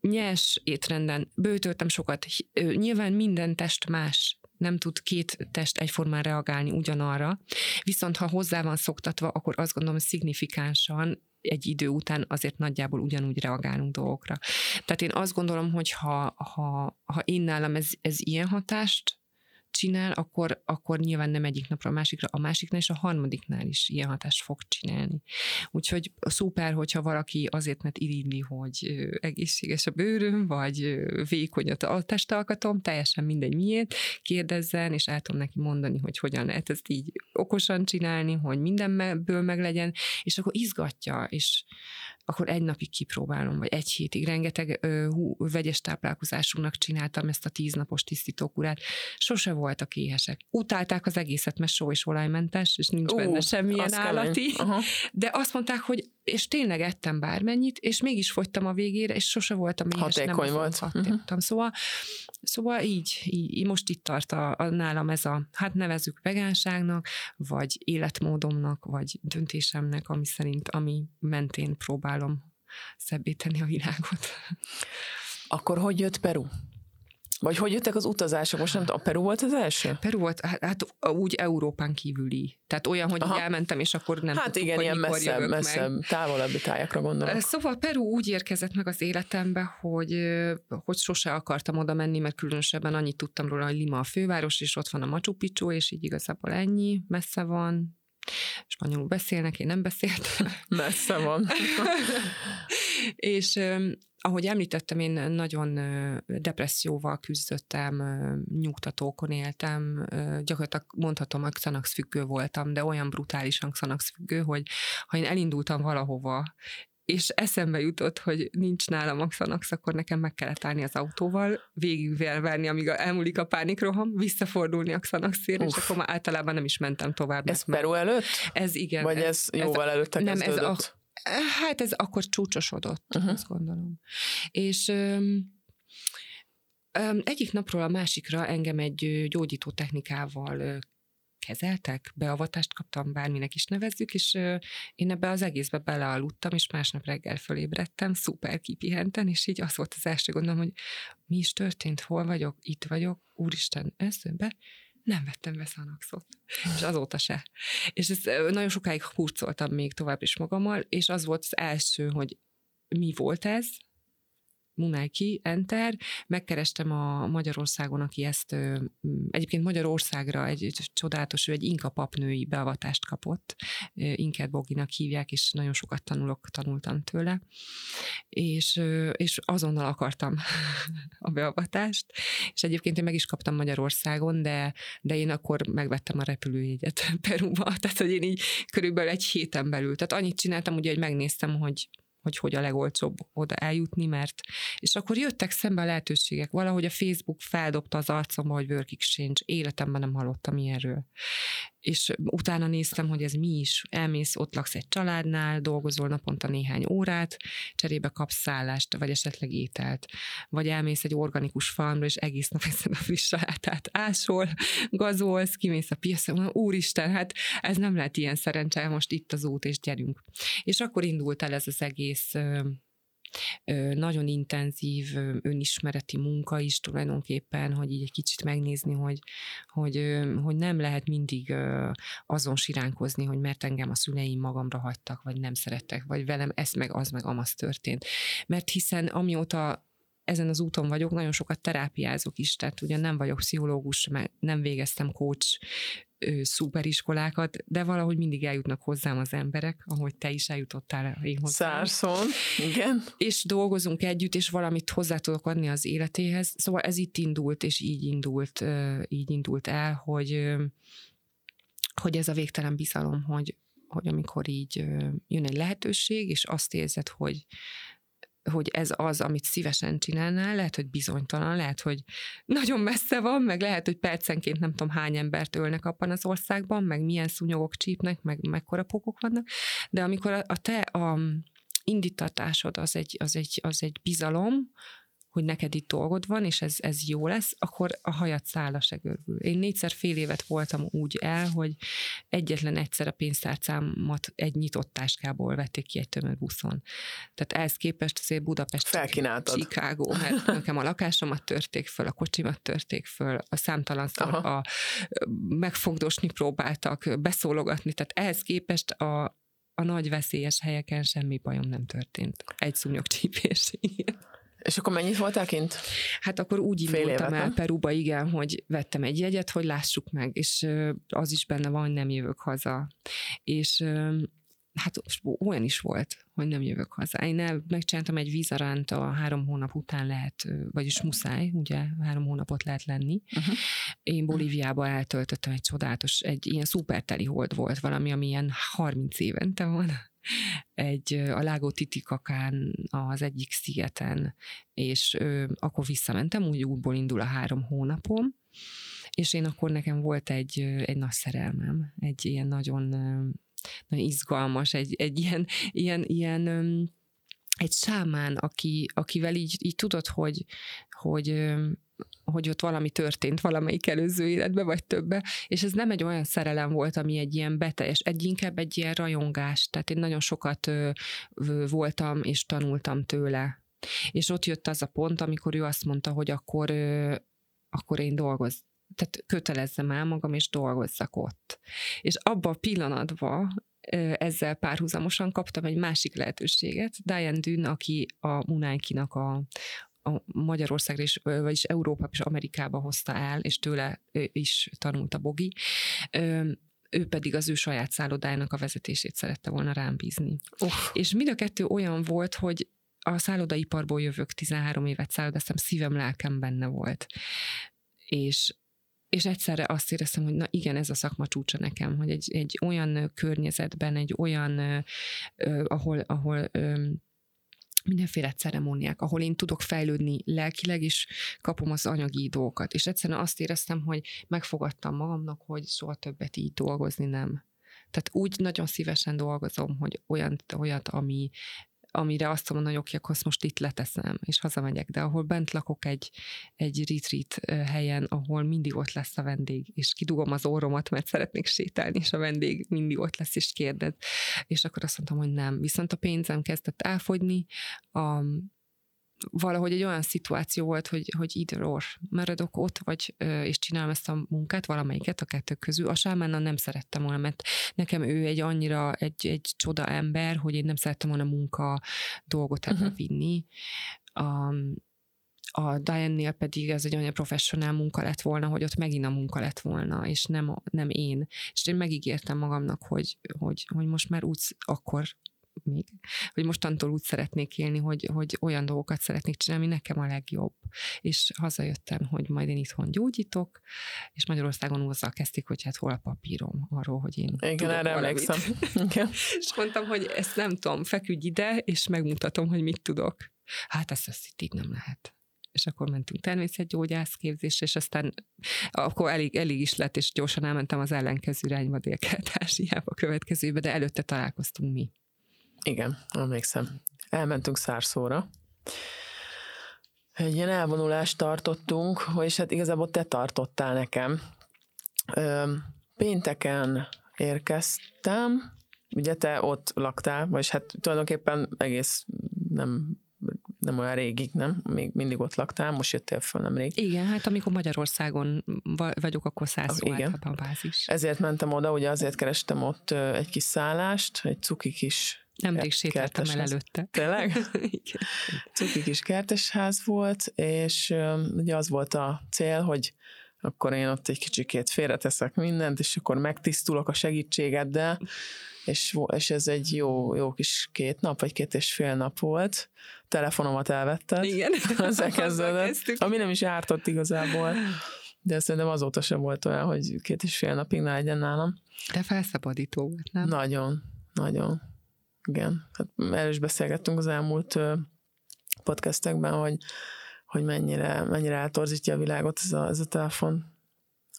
nyers étrenden, bőtöltem sokat. Nyilván minden test más, nem tud két test egyformán reagálni ugyanarra, viszont ha hozzá van szoktatva, akkor azt gondolom, hogy szignifikánsan egy idő után azért nagyjából ugyanúgy reagálunk dolgokra. Tehát én azt gondolom, hogy ha, ha, ha én nálam ez, ez ilyen hatást csinál, akkor, akkor nyilván nem egyik napra a másikra, a másiknál és a harmadiknál is ilyen hatást fog csinálni. Úgyhogy szuper, hogyha valaki azért, mert irigyli, hogy egészséges a bőröm, vagy vékony a testalkatom, teljesen mindegy miért, kérdezzen, és el tudom neki mondani, hogy hogyan lehet ezt így okosan csinálni, hogy mindenből meg legyen, és akkor izgatja, és akkor egy napig kipróbálom, vagy egy hétig. Rengeteg ö, hú, vegyes táplálkozásunknak csináltam ezt a tíznapos tisztítókurát. Sose voltak éhesek. Utálták az egészet, mert só és olajmentes, és nincs uh, benne semmilyen állati. Uh-huh. De azt mondták, hogy és tényleg ettem bármennyit, és mégis fogytam a végére, és sose voltam éhes. Hatékony nem volt. Uh-huh. Szóval, szóval így, így, most itt tart a, a, nálam ez a, hát nevezük vegánságnak, vagy életmódomnak, vagy döntésemnek, ami szerint, ami mentén próbálom szebbíteni a világot. Akkor hogy jött Peru? Vagy hogy jöttek az utazások? Most nem tudom, a Peru volt az első? Peru volt, hát, hát úgy Európán kívüli. Tehát olyan, hogy elmentem, és akkor nem Hát tudtuk, igen, ilyen messzebb, messzebb, távolabbi tájakra gondolok. Szóval Peru úgy érkezett meg az életembe, hogy, hogy sose akartam oda menni, mert különösebben annyit tudtam róla, hogy Lima a főváros, és ott van a Machu Picchu, és így igazából ennyi, messze van, spanyolul beszélnek, én nem beszéltem. Messze van. *laughs* és ahogy említettem, én nagyon depresszióval küzdöttem, nyugtatókon éltem, gyakorlatilag mondhatom, hogy Xanax függő voltam, de olyan brutálisan Xanax függő, hogy ha én elindultam valahova, és eszembe jutott, hogy nincs nálam a Xanax, akkor nekem meg kellett állni az autóval, végigverni, amíg elmúlik a pánikroham, visszafordulni a Xanaxért, és akkor már általában nem is mentem tovább. Ez Peru előtt? Ez igen. Vagy ez, ez jóval ez, előtte Nem, ez a, Hát ez akkor csúcsosodott, uh-huh. azt gondolom. És öm, öm, egyik napról a másikra engem egy gyógyító technikával kezeltek, beavatást kaptam, bárminek is nevezzük, és én ebbe az egészbe belealudtam, és másnap reggel fölébredtem, szuper kipihenten, és így az volt az első gondom, hogy mi is történt, hol vagyok, itt vagyok, úristen, eszembe, nem vettem be szanaxot. És azóta se. És ezt nagyon sokáig hurcoltam még tovább is magammal, és az volt az első, hogy mi volt ez, Munaj ki, enter, megkerestem a Magyarországon, aki ezt egyébként Magyarországra egy csodálatos, ő egy inka papnői beavatást kapott, Inket Boginak hívják, és nagyon sokat tanulok, tanultam tőle, és, és azonnal akartam *laughs* a beavatást, és egyébként én meg is kaptam Magyarországon, de, de én akkor megvettem a repülőjegyet *laughs* Peruba, tehát hogy én így körülbelül egy héten belül, tehát annyit csináltam, ugye, hogy megnéztem, hogy hogy hogy a legolcsóbb oda eljutni, mert és akkor jöttek szembe a lehetőségek. Valahogy a Facebook feldobta az arcomba, hogy Work Exchange, életemben nem hallottam ilyenről és utána néztem, hogy ez mi is. Elmész, ott laksz egy családnál, dolgozol naponta néhány órát, cserébe kapsz szállást, vagy esetleg ételt. Vagy elmész egy organikus farmra, és egész nap eszed a friss salátát ásol, gazolsz, kimész a piacon, úristen, hát ez nem lehet ilyen szerencse, most itt az út, és gyerünk. És akkor indult el ez az egész nagyon intenzív önismereti munka is tulajdonképpen, hogy így egy kicsit megnézni, hogy, hogy, hogy nem lehet mindig azon siránkozni, hogy mert engem a szüleim magamra hagytak, vagy nem szerettek, vagy velem ez meg az meg amaz történt. Mert hiszen amióta ezen az úton vagyok, nagyon sokat terápiázok is, tehát ugyan nem vagyok pszichológus, mert nem végeztem coach szuperiskolákat, de valahogy mindig eljutnak hozzám az emberek, ahogy te is eljutottál én hozzám. Szárszon, igen. És dolgozunk együtt, és valamit hozzá tudok adni az életéhez. Szóval ez itt indult, és így indult, így indult el, hogy, hogy ez a végtelen bizalom, hogy, hogy amikor így jön egy lehetőség, és azt érzed, hogy hogy ez az, amit szívesen csinálnál, lehet, hogy bizonytalan, lehet, hogy nagyon messze van, meg lehet, hogy percenként nem tudom hány embert ölnek abban az országban, meg milyen szúnyogok csípnek, meg mekkora pokok vannak, de amikor a, a te a indítatásod az egy, az egy, az egy bizalom, hogy neked itt dolgod van, és ez, ez jó lesz, akkor a hajat szálla se. Én négyszer fél évet voltam úgy el, hogy egyetlen egyszer a pénztárcámat egy nyitott táskából vették ki egy tömörbuszon. Tehát ehhez képest azért Budapest. Chicago, mert *laughs* nekem a lakásomat törték föl, a kocsimat törték föl, a számtalan a, megfogdosni próbáltak, beszólogatni, tehát ehhez képest a, a nagy veszélyes helyeken semmi bajom nem történt. Egy szúnyogcsípés. És akkor mennyit voltál kint? Hát akkor úgy indultam el Peruba, igen, hogy vettem egy jegyet, hogy lássuk meg, és az is benne van, hogy nem jövök haza. És hát olyan is volt, hogy nem jövök haza. Én el, megcsináltam egy vízaránt a három hónap után lehet, vagyis muszáj, ugye három hónapot lehet lenni. Uh-huh. Én Bolíviába eltöltöttem egy csodálatos, egy ilyen szuperteli hold volt, valami, ami ilyen 30 évente van egy a Lágó Titikakán az egyik szigeten, és ö, akkor visszamentem, úgy útból indul a három hónapom, és én akkor nekem volt egy, egy nagy szerelmem, egy ilyen nagyon, nagyon izgalmas, egy, egy ilyen, ilyen, ilyen egy sámán, aki, akivel így, így tudod, hogy, hogy hogy ott valami történt valamelyik előző életbe, vagy többe, és ez nem egy olyan szerelem volt, ami egy ilyen beteljes, egy inkább egy ilyen rajongás, tehát én nagyon sokat ö, ö, voltam és tanultam tőle. És ott jött az a pont, amikor ő azt mondta, hogy akkor, ö, akkor én dolgoz, tehát kötelezzem el magam, és dolgozzak ott. És abban a pillanatban ezzel párhuzamosan kaptam egy másik lehetőséget. Diane Dünn, aki a Munájkinak a, a Magyarországra is, vagyis Európa és Amerikába hozta el, és tőle is tanult a Bogi ő pedig az ő saját szállodájának a vezetését szerette volna rám bízni. Uh. És mind a kettő olyan volt, hogy a szállodaiparból jövök, 13 évet szállodáztam, szívem, lelkem benne volt. És és egyszerre azt éreztem, hogy na igen, ez a szakma csúcsa nekem, hogy egy, egy olyan környezetben, egy olyan, ahol, ahol mindenféle ceremóniák, ahol én tudok fejlődni lelkileg, és kapom az anyagi dolgokat. És egyszerűen azt éreztem, hogy megfogadtam magamnak, hogy soha többet így dolgozni nem. Tehát úgy nagyon szívesen dolgozom, hogy olyan, olyat, ami, amire azt mondom, hogy oké, akkor azt most itt leteszem, és hazamegyek, de ahol bent lakok egy, egy retreat helyen, ahol mindig ott lesz a vendég, és kidugom az orromat, mert szeretnék sétálni, és a vendég mindig ott lesz, és kérdez. És akkor azt mondtam, hogy nem. Viszont a pénzem kezdett elfogyni, a, valahogy egy olyan szituáció volt, hogy, hogy either or maradok ott, vagy, és csinálom ezt a munkát, valamelyiket a kettő közül. A sámánnal nem szerettem volna, mert nekem ő egy annyira egy, egy csoda ember, hogy én nem szerettem volna munka dolgot ebbe uh-huh. vinni. A, a Diane-nél pedig ez egy olyan professzionál munka lett volna, hogy ott megint a munka lett volna, és nem, nem én. És én megígértem magamnak, hogy, hogy, hogy most már úgy akkor még, hogy mostantól úgy szeretnék élni, hogy, hogy olyan dolgokat szeretnék csinálni, ami nekem a legjobb. És hazajöttem, hogy majd én itthon gyógyítok, és Magyarországon azzal kezdték, hogy hát hol a papírom arról, hogy én Igen, erre emlékszem. *laughs* Igen. és mondtam, hogy ezt nem tudom, feküdj ide, és megmutatom, hogy mit tudok. Hát ezt, ezt itt így nem lehet és akkor mentünk természetgyógyász képzésre, és aztán akkor elég, elég is lett, és gyorsan elmentem az ellenkező irányba Dél-Kelet-Ázsiába következőbe, de előtte találkoztunk mi. Igen, emlékszem. Elmentünk szárszóra. Egy ilyen elvonulást tartottunk, és hát igazából te tartottál nekem. Pénteken érkeztem, ugye te ott laktál, vagy hát tulajdonképpen egész nem nem olyan régig, nem? Még mindig ott laktál, most jöttél föl nem rég. Igen, hát amikor Magyarországon vagyok, akkor Igen. a bázis. Ezért mentem oda, ugye azért kerestem ott egy kis szállást, egy cuki kis Nemrég sétáltam el előtte. Tényleg? *laughs* Igen. Cuki kis kertesház volt, és ugye az volt a cél, hogy akkor én ott egy kicsikét félreteszek mindent, és akkor megtisztulok a segítségeddel, és, és ez egy jó, jó kis két nap, vagy két és fél nap volt. Telefonomat elvetted. Igen. *laughs* Ezzel kezdődött. Ami nem is ártott igazából. De szerintem azóta sem volt olyan, hogy két és fél napig ne legyen nálam. De felszabadító volt, nem? Nagyon, nagyon. Igen. Hát erről is beszélgettünk az elmúlt podcastekben, hogy, hogy mennyire, mennyire eltorzítja a világot ez a, ez a telefon,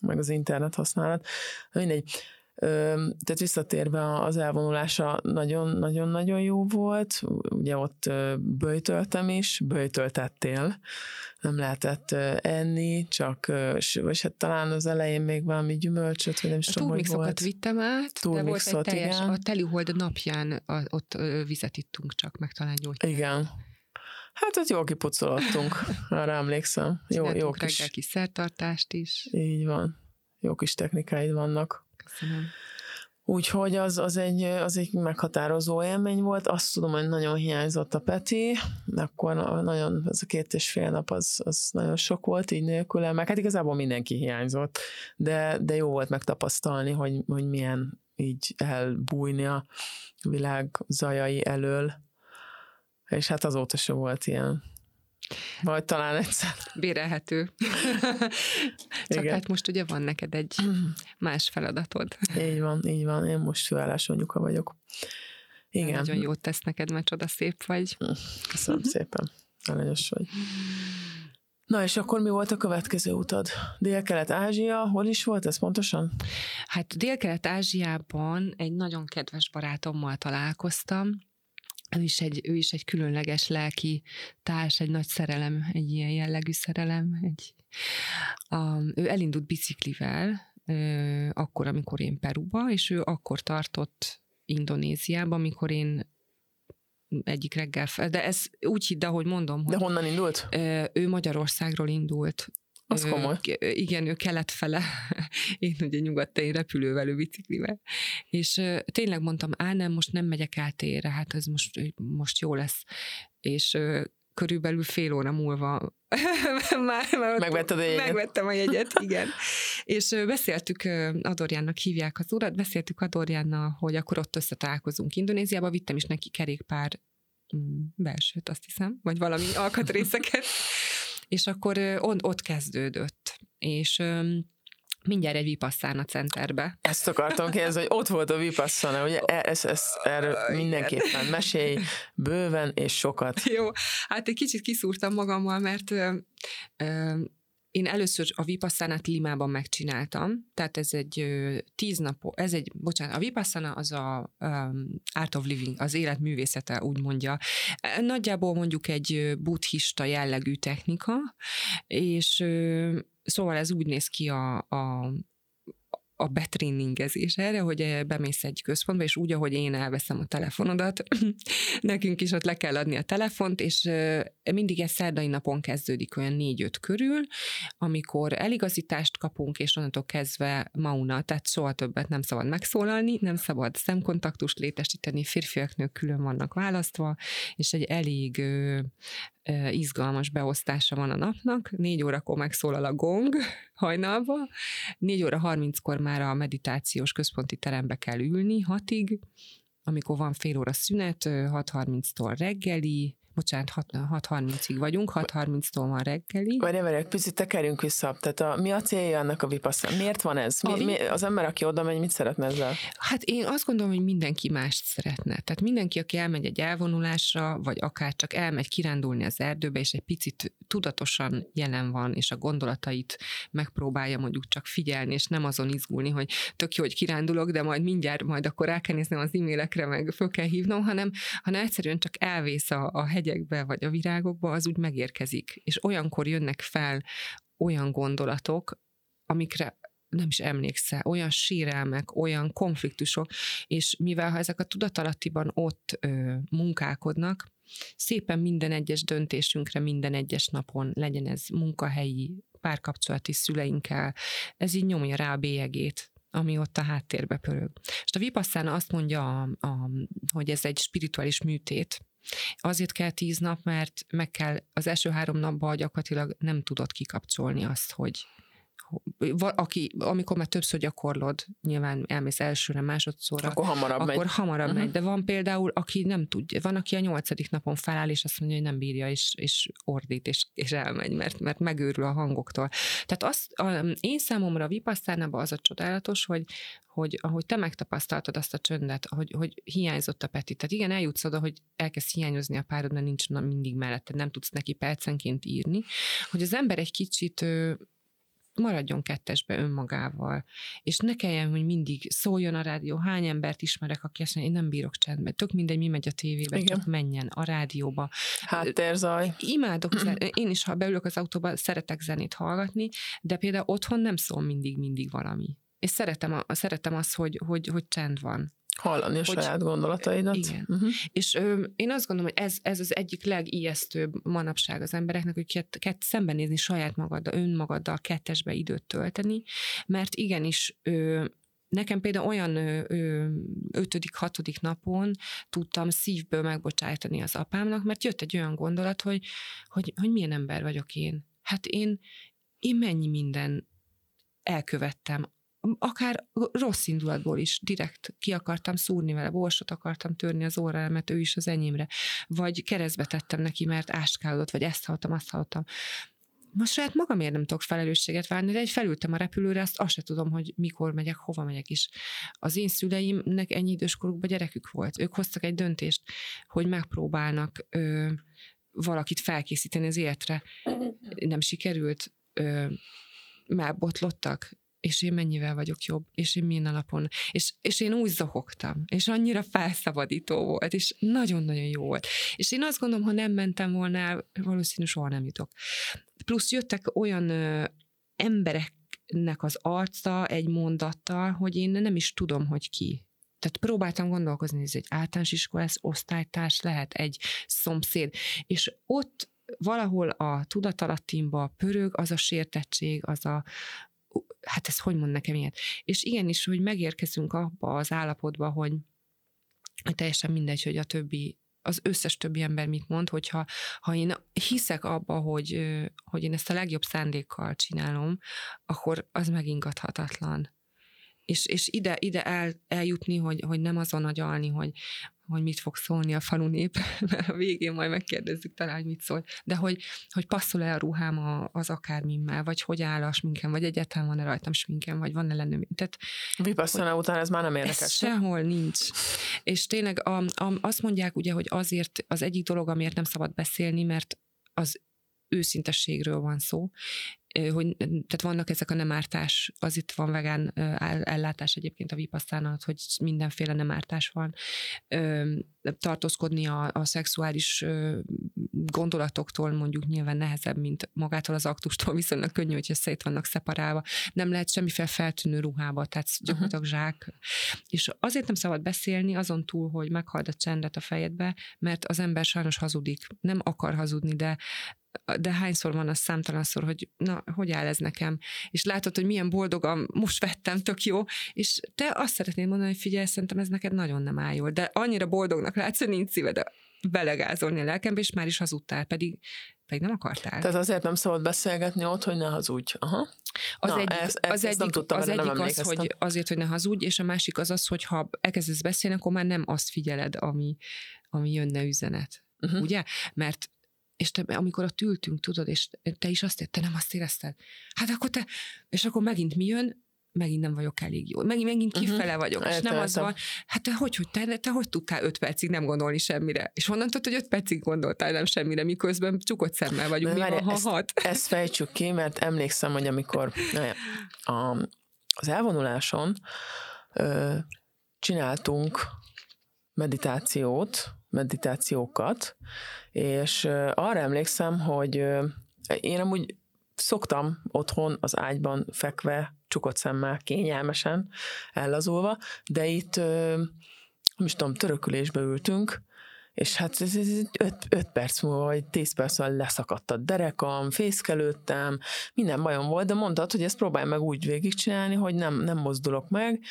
meg az internet használat. Mindegy. Tehát visszatérve az elvonulása nagyon-nagyon-nagyon jó volt. Ugye ott böjtöltem is, böjtöltettél. Nem lehetett enni, csak, vagy hát talán az elején még valami gyümölcsöt, vagy nem is a tudom, hogy volt. vittem át, de volt egy teljes, igen. a telihold napján a, ott vizet ittunk csak, meg talán gyógytát. Igen. Hát ott jól kipucolottunk, arra emlékszem. Jó, jó kis... kis szertartást is. Így van. Jó kis technikáid vannak. Köszönöm. Úgyhogy az, az, egy, az egy meghatározó élmény volt. Azt tudom, hogy nagyon hiányzott a Peti, akkor nagyon, ez a két és fél nap az, az nagyon sok volt így nélküle, meg hát igazából mindenki hiányzott, de, de jó volt megtapasztalni, hogy, hogy milyen így elbújni a világ zajai elől, és hát azóta se volt ilyen vagy talán egyszer. Bérelhető. *laughs* Csak Igen. hát most ugye van neked egy *clears throat* más feladatod. Így van, így van. Én most főállás anyuka vagyok. Igen. Nagyon jót tesz neked, mert csoda szép vagy. Köszönöm *laughs* szépen. Aranyos vagy. Na és akkor mi volt a következő utad? Dél-Kelet-Ázsia, hol is volt ez pontosan? Hát Dél-Kelet-Ázsiában egy nagyon kedves barátommal találkoztam, ő is, egy, ő is egy különleges lelki társ, egy nagy szerelem, egy ilyen jellegű szerelem. Egy, a, ő elindult biciklivel, ö, akkor, amikor én Peruba, és ő akkor tartott Indonéziába, amikor én egyik reggel, fel, de ez úgy hidd, ahogy mondom. De honnan indult? Ő Magyarországról indult. Az komoly. Igen, ő kelet fele, *laughs* én ugye nyugadt, én repülővel, ő biciklivel. És tényleg mondtam, á nem, most nem megyek át ére, hát ez most, most jó lesz. És körülbelül fél óra múlva *laughs* már, már Megvetted a jegyet? Megvettem a jegyet, igen. És beszéltük, Adorjánnak hívják az urat, beszéltük Adorjánnal, hogy akkor ott összetalálkozunk Indonéziába, vittem is neki kerékpár mm, belsőt, azt hiszem, vagy valami *laughs* alkatrészeket, és akkor ott, kezdődött. És mindjárt egy Vipassana centerbe. Ezt akartam kérdezni, hogy ott volt a Vipassana, ugye ezt, ezt erről mindenképpen mesélj bőven és sokat. Jó, hát egy kicsit kiszúrtam magammal, mert ö, ö, én először a Vipassana-t Limában megcsináltam, tehát ez egy tíz nap, ez egy, bocsánat, a Vipassana az a um, Art of Living, az élet művészete, úgy mondja. Nagyjából mondjuk egy buddhista jellegű technika, és szóval ez úgy néz ki a, a a betréningezés erre, hogy bemész egy központba, és úgy, ahogy én elveszem a telefonodat, *clears throat* nekünk is ott le kell adni a telefont, és mindig ez szerdai napon kezdődik olyan négy-öt körül, amikor eligazítást kapunk, és onnantól kezdve mauna, tehát soha többet nem szabad megszólalni, nem szabad szemkontaktust létesíteni, férfiak, nők külön vannak választva, és egy elég izgalmas beosztása van a napnak. Négy órakor megszólal a gong *laughs* hajnalba, négy óra harminckor már a meditációs központi terembe kell ülni, hatig, amikor van fél óra szünet, 6.30-tól reggeli, bocsánat, 6.30-ig vagyunk, 6.30-tól van reggeli. Várj, várj, picit tekerjünk vissza. Tehát a, mi a célja ennek a vipasszán? Miért van ez? Mi, mi, az ember, aki oda megy, mit szeretne ezzel? Hát én azt gondolom, hogy mindenki mást szeretne. Tehát mindenki, aki elmegy egy elvonulásra, vagy akár csak elmegy kirándulni az erdőbe, és egy picit tudatosan jelen van, és a gondolatait megpróbálja mondjuk csak figyelni, és nem azon izgulni, hogy tök jó, hogy kirándulok, de majd mindjárt, majd akkor el kell néznem az e-mailekre, meg föl kell hívnom, hanem, hanem egyszerűen csak elvész a, a hegy hegyekbe, vagy a virágokba, az úgy megérkezik. És olyankor jönnek fel olyan gondolatok, amikre nem is emlékszel, olyan sírelmek, olyan konfliktusok, és mivel ha ezek a tudatalattiban ott ö, munkálkodnak, szépen minden egyes döntésünkre, minden egyes napon, legyen ez munkahelyi, párkapcsolati szüleinkkel, ez így nyomja rá a bélyegét ami ott a háttérbe pörög. És a Vipassana azt mondja, a, a, hogy ez egy spirituális műtét, Azért kell tíz nap, mert meg kell az első három napban gyakorlatilag nem tudod kikapcsolni azt, hogy aki, amikor már többször gyakorlod, nyilván elmész elsőre, másodszorra, akkor hamarabb akkor megy. hamarabb Mhm. megy. De van például, aki nem tudja, van, aki a nyolcadik napon feláll, és azt mondja, hogy nem bírja, és, és ordít, és, és elmegy, mert, mert megőrül a hangoktól. Tehát azt, a, én számomra a vipasszánában az a csodálatos, hogy, hogy ahogy te megtapasztaltad azt a csöndet, hogy, hogy hiányzott a Peti. Tehát igen, eljutsz oda, hogy elkezd hiányozni a párod, mert nincs mindig mellette, nem tudsz neki percenként írni, hogy az ember egy kicsit maradjon kettesbe önmagával, és ne kelljen, hogy mindig szóljon a rádió. Hány embert ismerek, aki azt mondja, én nem bírok csendben. Tök mindegy, mi megy a tévébe, Igen. csak menjen a rádióba. Háttérzaj. Imádok, *clears throat* én is, ha beülök az autóba, szeretek zenét hallgatni, de például otthon nem szól mindig-mindig valami. És szeretem, a, szeretem azt, hogy, hogy, hogy csend van. Hallani a Hogy- saját gondolataidat. Igen. Uh-huh. És ö, én azt gondolom, hogy ez, ez az egyik legijesztőbb manapság az embereknek, hogy kett, kett szembenézni saját magaddal, önmagaddal, kettesbe időt tölteni, mert igenis ö, Nekem például olyan ö, ö, ötödik, hatodik napon tudtam szívből megbocsájtani az apámnak, mert jött egy olyan gondolat, hogy, hogy, hogy milyen ember vagyok én. Hát én, én mennyi minden elkövettem, akár rossz indulatból is direkt ki akartam szúrni vele, borsot akartam törni az órára, mert ő is az enyémre, vagy keresztbe tettem neki, mert áskálódott, vagy ezt hallottam, azt hallottam. Most saját magamért nem tudok felelősséget válni, de egy felültem a repülőre, azt azt se tudom, hogy mikor megyek, hova megyek is. Az én szüleimnek ennyi időskorukban gyerekük volt. Ők hoztak egy döntést, hogy megpróbálnak ö, valakit felkészíteni az életre. Nem sikerült, ö, már botlottak, és én mennyivel vagyok jobb, és én milyen alapon. És, és én úgy zokogtam, és annyira felszabadító volt, és nagyon-nagyon jó volt. És én azt gondolom, ha nem mentem volna el, soha nem jutok. Plusz jöttek olyan ö, embereknek az arca egy mondattal, hogy én nem is tudom, hogy ki. Tehát próbáltam gondolkozni, hogy ez egy általános iskolás osztálytárs lehet, egy szomszéd. És ott valahol a tudatalattimba pörög az a sértettség, az a, hát ez hogy mond nekem ilyet? És igenis, hogy megérkezünk abba az állapotba, hogy, hogy teljesen mindegy, hogy a többi az összes többi ember mit mond, hogyha ha én hiszek abba, hogy, hogy én ezt a legjobb szándékkal csinálom, akkor az megingathatatlan. És, és ide, ide el, eljutni, hogy, hogy nem azon agyalni, hogy, hogy mit fog szólni a falu nép, *laughs* mert a végén majd megkérdezzük talán, hogy mit szól, de hogy, hogy passzol-e a ruhám a, az akármimmel, vagy hogy áll a sminkem, vagy egyáltalán van-e rajtam sminkem, vagy van-e lennő. Tehát Vipasszana után ez már nem ez érdekes. sehol nincs. És tényleg a, a, azt mondják ugye, hogy azért az egyik dolog, amiért nem szabad beszélni, mert az őszintességről van szó, hogy tehát vannak ezek a nem ártás, az itt van vegán ellátás egyébként a vipasszánat, hogy mindenféle nem ártás van. Tartózkodni a, a szexuális gondolatoktól mondjuk nyilván nehezebb, mint magától az aktustól, *laughs* viszonylag könnyű, hogyha szét vannak szeparálva. Nem lehet semmiféle feltűnő ruhába, tehát gyakorlatilag zsák. És azért nem szabad beszélni azon túl, hogy meghald a csendet a fejedbe, mert az ember sajnos hazudik. Nem akar hazudni, de de hányszor van az számtalanszor, hogy na, hogy áll ez nekem? És látod, hogy milyen boldogan most vettem, tök jó, és te azt szeretnéd mondani, hogy figyelj, szerintem ez neked nagyon nem áll jól, de annyira boldognak látsz, hogy nincs szíved belegázolni a lelkembe, és már is hazudtál, pedig, pedig nem akartál. Tehát azért nem szabad beszélgetni ott, hogy ne hazudj. Aha. Az Na, egyik, ez- az ezt nem egyik, tudtam, az, egyik az, hogy azért, hogy ne hazudj, és a másik az az, hogy ha elkezdesz beszélni, akkor már nem azt figyeled, ami, ami jönne üzenet. Uh-huh. Ugye? Mert és te, amikor ott ültünk, tudod, és te is azt érted, te nem azt érezted. Hát akkor te, és akkor megint mi jön? Megint nem vagyok elég jó. Megint, megint Mhm. kifele vagyok. És nem az van, hát te hogy, hogy te, te hogy tudtál öt percig nem gondolni semmire? És honnan tudod, hogy öt percig gondoltál nem semmire, miközben csukott szemmel vagyunk, mi van, ha ezt- hat? Ezt fejtsük ki, mert emlékszem, hogy amikor a, az elvonuláson ö, csináltunk meditációt, meditációkat, és arra emlékszem, hogy én amúgy szoktam otthon az ágyban fekve, csukott szemmel, kényelmesen, ellazulva, de itt, nem is tudom, törökülésbe ültünk, és hát ez, ez öt, öt perc múlva, vagy tíz perc múlva leszakadt a derekam, fészkelődtem, minden bajom volt, de mondtad, hogy ezt próbálj meg úgy végigcsinálni, hogy nem, nem mozdulok meg.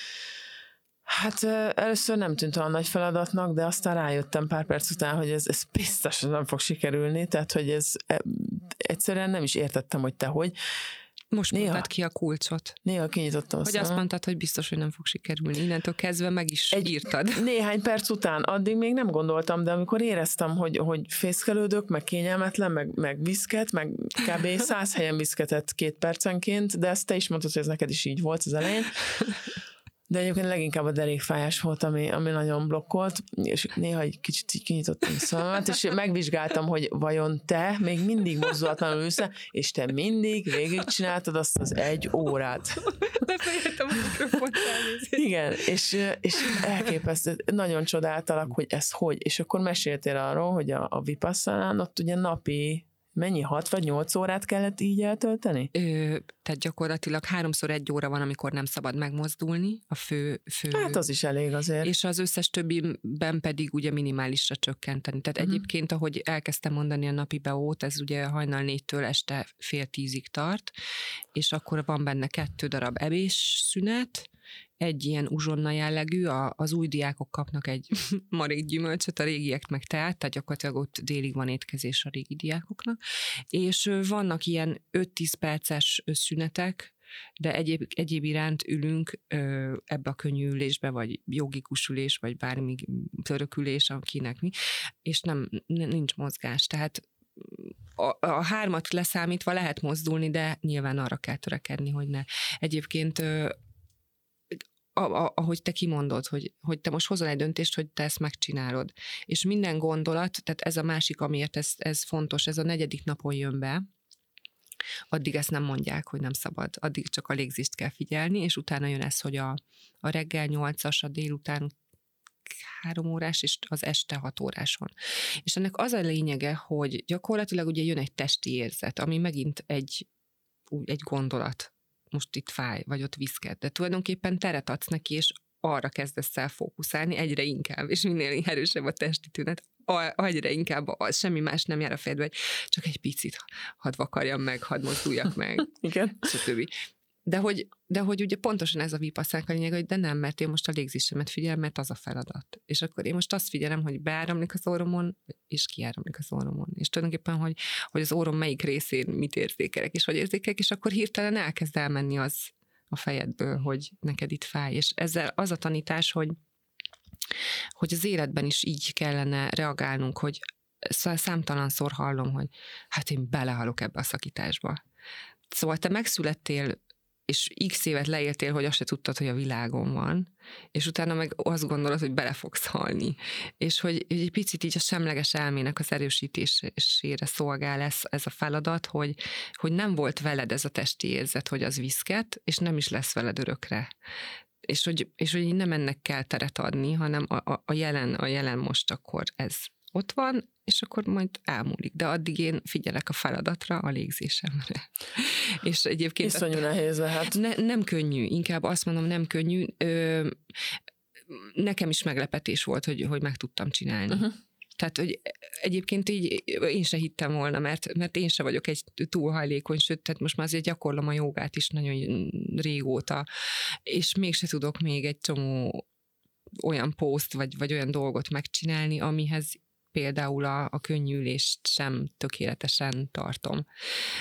Hát először nem tűnt olyan nagy feladatnak, de aztán rájöttem pár perc után, hogy ez, ez biztos nem fog sikerülni, tehát hogy ez e, egyszerűen nem is értettem, hogy te hogy. Most Néha. mondtad ki a kulcsot. Néha kinyitottam a Hogy azt mondtad, hogy biztos, hogy nem fog sikerülni. Innentől kezdve meg is Egy, írtad. *laughs* Néhány perc után, addig még nem gondoltam, de amikor éreztem, hogy, hogy fészkelődök, meg kényelmetlen, meg, meg viszket, meg kb. *laughs* száz helyen viszketett két percenként, de ezt te is mondtad, hogy ez neked is így volt az elején. De egyébként leginkább a derékfájás volt, ami, ami nagyon blokkolt, és néha egy kicsit így kinyitottam a szememet, és megvizsgáltam, hogy vajon te még mindig mozdulatlanul ülsz, és te mindig végigcsináltad azt az egy órát. Befejezettem a mikrofont Igen, és, és elképesztő, nagyon csodáltalak, hogy ez hogy, és akkor meséltél arról, hogy a, a Vipasszalán ott ugye napi Mennyi? 6 vagy 8 órát kellett így eltölteni? Ö, tehát gyakorlatilag háromszor egy óra van, amikor nem szabad megmozdulni. A fő, fő... Hát az is elég azért. És az összes többiben pedig ugye minimálisra csökkenteni. Tehát uh-huh. egyébként, ahogy elkezdtem mondani a napi beót, ez ugye hajnal négytől este fél tízig tart, és akkor van benne kettő darab ebés szünet, egy ilyen uzsonna jellegű, a, az új diákok kapnak egy *laughs* marék gyümölcsöt, a régiek meg teát, tehát gyakorlatilag ott délig van étkezés a régi diákoknak, és vannak ilyen 5-10 perces szünetek, de egyéb, egyéb iránt ülünk ö, ebbe a könnyű ülésbe, vagy jogikus ülés, vagy bármi törökülés, akinek mi, és nem, nincs mozgás. Tehát a, a hármat leszámítva lehet mozdulni, de nyilván arra kell törekedni, hogy ne. Egyébként ahogy te kimondod, hogy, hogy te most hozol egy döntést, hogy te ezt megcsinálod. És minden gondolat, tehát ez a másik, amiért ez, ez fontos, ez a negyedik napon jön be, addig ezt nem mondják, hogy nem szabad, addig csak a légzést kell figyelni, és utána jön ez, hogy a, a reggel nyolcas, a délután három órás, és az este hat órás van. És ennek az a lényege, hogy gyakorlatilag ugye jön egy testi érzet, ami megint egy, egy gondolat, most itt fáj, vagy ott viszket, de tulajdonképpen teret adsz neki, és arra kezdesz el fókuszálni egyre inkább, és minél erősebb a testi tünet, egyre inkább az, semmi más nem jár a fejedbe, hogy csak egy picit hadd vakarjam meg, hadd mozduljak meg, *laughs* Igen. stb. De hogy, de hogy ugye pontosan ez a vipasszák a lényeg, hogy de nem, mert én most a légzésemet figyelem, mert az a feladat. És akkor én most azt figyelem, hogy beáramlik az orromon, és kiáramlik az orromon. És tulajdonképpen, hogy, hogy az orrom melyik részén mit érzékelek, és hogy érzékelek, és akkor hirtelen elkezd elmenni az a fejedből, hogy neked itt fáj. És ezzel az a tanítás, hogy hogy az életben is így kellene reagálnunk, hogy számtalanszor hallom, hogy hát én belehalok ebbe a szakításba. Szóval te megszülettél és x évet leéltél, hogy azt se tudtad, hogy a világon van, és utána meg azt gondolod, hogy bele fogsz halni. És hogy egy picit így a semleges elmének az erősítésére szolgál ez, ez a feladat, hogy, hogy nem volt veled ez a testi érzet, hogy az viszket, és nem is lesz veled örökre. És hogy, és hogy nem ennek kell teret adni, hanem a, a, a jelen, a jelen most akkor ez ott van, és akkor majd elmúlik. De addig én figyelek a feladatra, a légzésemre. *laughs* és egyébként... Iszonyú nehéz lehet. Ne, nem könnyű, inkább azt mondom, nem könnyű. Ö, nekem is meglepetés volt, hogy, hogy meg tudtam csinálni. Uh-huh. Tehát, hogy egyébként így én se hittem volna, mert, mert én se vagyok egy túlhajlékony, sőt, tehát most már azért gyakorlom a jogát is nagyon régóta, és mégse tudok még egy csomó olyan poszt, vagy, vagy olyan dolgot megcsinálni, amihez például a, a könnyűlést sem tökéletesen tartom.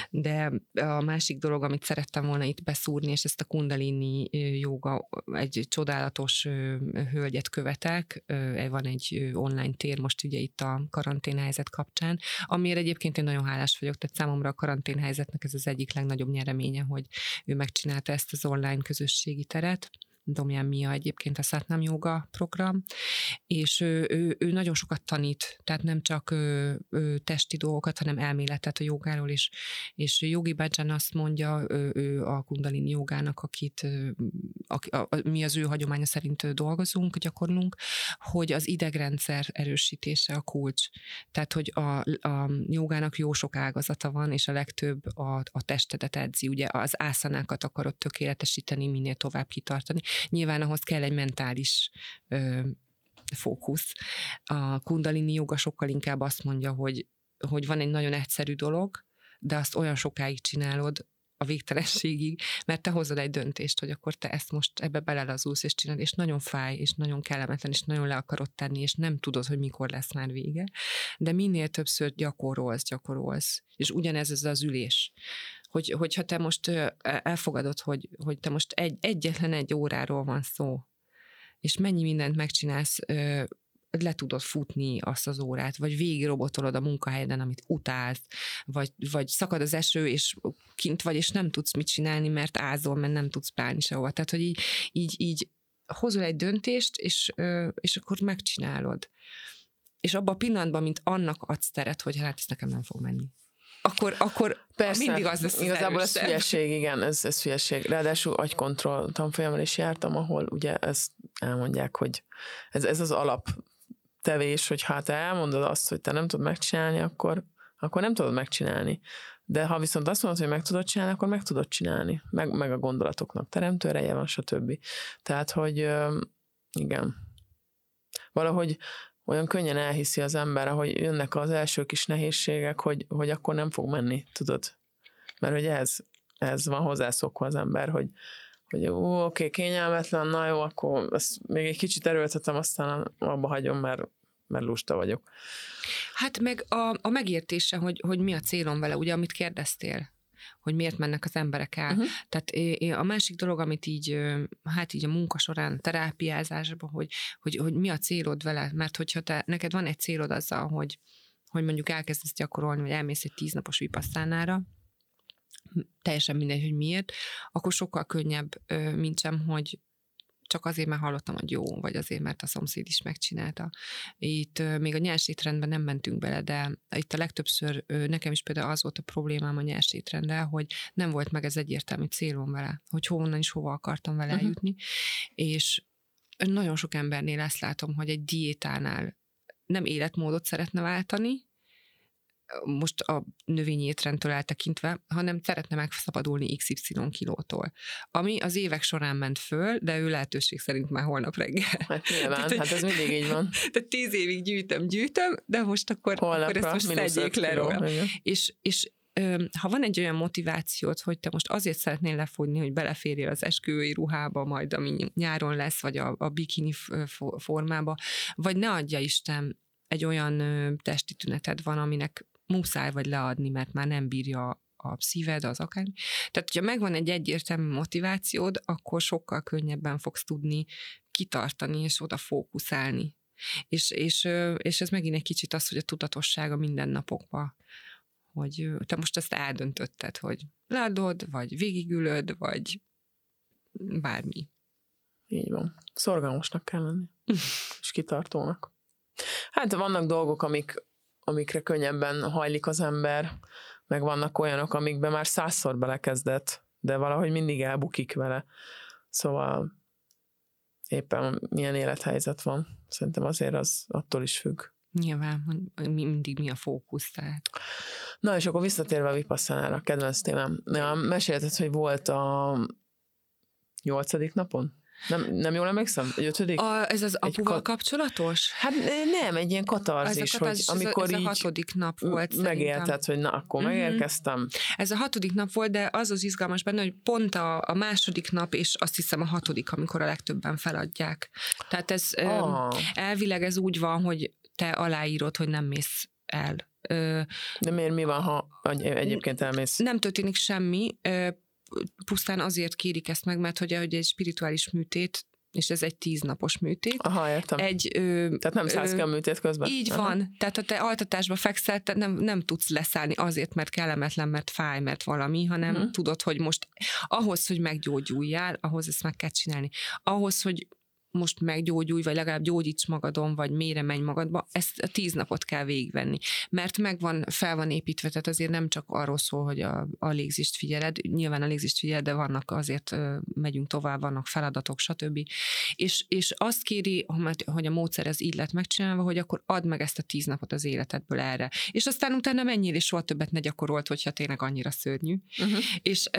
De a másik dolog, amit szerettem volna itt beszúrni, és ezt a kundalini joga, egy csodálatos hölgyet követek, van egy online tér most ugye itt a karanténhelyzet kapcsán, amiért egyébként én nagyon hálás vagyok, tehát számomra a karanténhelyzetnek ez az egyik legnagyobb nyereménye, hogy ő megcsinálta ezt az online közösségi teret, Domján Mia egyébként a Satnam Yoga program, és ő, ő, ő nagyon sokat tanít, tehát nem csak ő, ő testi dolgokat, hanem elméletet a jogáról is, és Jogi Bhajan azt mondja, ő, ő a kundalini jogának, akit a, a, mi az ő hagyománya szerint dolgozunk, gyakorlunk, hogy az idegrendszer erősítése a kulcs. Tehát, hogy a, a jogának jó sok ágazata van, és a legtöbb a, a testedet edzi. Ugye az ászanákat akarod tökéletesíteni, minél tovább kitartani. Nyilván ahhoz kell egy mentális ö, fókusz. A kundalini joga sokkal inkább azt mondja, hogy, hogy van egy nagyon egyszerű dolog, de azt olyan sokáig csinálod, a végtelenségig, mert te hozod egy döntést, hogy akkor te ezt most ebbe belelazulsz és csinálod, és nagyon fáj, és nagyon kellemetlen, és nagyon le akarod tenni, és nem tudod, hogy mikor lesz már vége. De minél többször gyakorolsz, gyakorolsz. És ugyanez ez az ülés. Hogy, hogyha te most elfogadod, hogy, hogy te most egy, egyetlen egy óráról van szó, és mennyi mindent megcsinálsz, le tudod futni azt az órát, vagy végigrobotolod a munkahelyeden, amit utálsz, vagy, vagy szakad az eső, és kint vagy, és nem tudsz mit csinálni, mert ázol, mert nem tudsz pálni sehova. Tehát, hogy így, így, így hozol egy döntést, és, és akkor megcsinálod. És abban a pillanatban, mint annak adsz teret, hogy hát ez nekem nem fog menni akkor, akkor Persze, mindig az lesz Igazából ez hülyeség, igen, ez, ez hülyeség. Ráadásul agykontroll tanfolyamon is jártam, ahol ugye ezt elmondják, hogy ez, ez az alap tevés, hogy ha te elmondod azt, hogy te nem tudod megcsinálni, akkor, akkor nem tudod megcsinálni. De ha viszont azt mondod, hogy meg tudod csinálni, akkor meg tudod csinálni. Meg, meg a gondolatoknak teremtő ereje van, stb. Tehát, hogy igen. Valahogy olyan könnyen elhiszi az ember, hogy jönnek az első kis nehézségek, hogy, hogy akkor nem fog menni, tudod? Mert hogy ez, ez van hozzászokva az ember, hogy, hogy ó, oké, kényelmetlen, na jó, akkor ezt még egy kicsit erőltetem, aztán abba hagyom, mert, mert lusta vagyok. Hát meg a, a megértése, hogy, hogy mi a célom vele, ugye, amit kérdeztél hogy miért mennek az emberek el. Uh-huh. Tehát a másik dolog, amit így, hát így a munka során, terápiázásban, hogy, hogy, hogy mi a célod vele, mert hogyha te, neked van egy célod azzal, hogy, hogy mondjuk elkezdesz gyakorolni, vagy elmész egy tíznapos vipasszánára, teljesen mindegy, hogy miért, akkor sokkal könnyebb, mint sem, hogy csak azért, mert hallottam, hogy jó, vagy azért, mert a szomszéd is megcsinálta. Itt még a nyersétrendben nem mentünk bele, de itt a legtöbbször nekem is például az volt a problémám a nyersétrenddel, hogy nem volt meg ez egyértelmű célom vele, hogy honnan is hova akartam vele uh-huh. eljutni, és nagyon sok embernél ezt látom, hogy egy diétánál nem életmódot szeretne váltani, most a növényi étrendtől eltekintve, hanem szeretne megszabadulni XY kilótól. Ami az évek során ment föl, de ő lehetőség szerint már holnap reggel. Hát *laughs* nyilván, tehát, hát ez mindig így van. *laughs* Tehát tíz évig gyűjtöm, gyűjtöm, de most akkor, Holnapra, akkor ezt most szedjék le róla. És, és ha van egy olyan motivációt, hogy te most azért szeretnél lefogyni, hogy beleférjél az esküvői ruhába, majd ami nyáron lesz, vagy a, a bikini formába, vagy ne adja Isten, egy olyan testi tüneted van, aminek muszáj vagy leadni, mert már nem bírja a szíved, az akármi. Tehát, hogyha megvan egy egyértelmű motivációd, akkor sokkal könnyebben fogsz tudni kitartani és oda fókuszálni. És, és, és ez megint egy kicsit az, hogy a tudatosság a mindennapokban, hogy te most ezt eldöntötted, hogy leadod, vagy végigülöd, vagy bármi. Így van. Szorgalmasnak kell lenni. *laughs* és kitartónak. Hát vannak dolgok, amik, amikre könnyebben hajlik az ember, meg vannak olyanok, amikben már százszor belekezdett, de valahogy mindig elbukik vele. Szóval éppen milyen élethelyzet van. Szerintem azért az attól is függ. Nyilván, hogy mindig mi a fókusz, tehát. Na, és akkor visszatérve a Vipassanára, kedvenc témám. Mesélted, hogy volt a nyolcadik napon? Nem, nem jól emlékszem? Ötödik? A, ez az apuval ka- kapcsolatos? Hát nem, egy ilyen katarzis, ez hogy amikor ez a, ez a hatodik nap volt Megélted, hogy na, akkor mm-hmm. megérkeztem. Ez a hatodik nap volt, de az az izgalmas benne, hogy pont a, a második nap, és azt hiszem a hatodik, amikor a legtöbben feladják. Tehát ez oh. elvileg ez úgy van, hogy te aláírod, hogy nem mész el. De miért mi van, ha egyébként elmész? Nem történik semmi, pusztán azért kérik ezt meg, mert hogy egy spirituális műtét és ez egy tíznapos műtét. Aha, értem. Egy, ö, tehát nem szállsz ki a műtét közben? Így Aha. van. Tehát ha te altatásba fekszel, te nem, nem tudsz leszállni azért, mert kellemetlen, mert fáj, mert valami, hanem uh-huh. tudod, hogy most ahhoz, hogy meggyógyuljál, ahhoz ezt meg kell csinálni. Ahhoz, hogy most meggyógyulj, vagy legalább gyógyíts magadon, vagy mélyre menj magadba, ezt a tíz napot kell végigvenni. Mert megvan, fel van építve, tehát azért nem csak arról szól, hogy a, a légzést figyeled, nyilván a légzést figyeled, de vannak azért megyünk tovább, vannak feladatok, stb. És, és azt kéri, hogy a módszer ez így lett megcsinálva, hogy akkor add meg ezt a tíz napot az életedből erre. És aztán utána menjél, és soha többet ne gyakorolt, hogyha tényleg annyira szörnyű. Uh-huh. És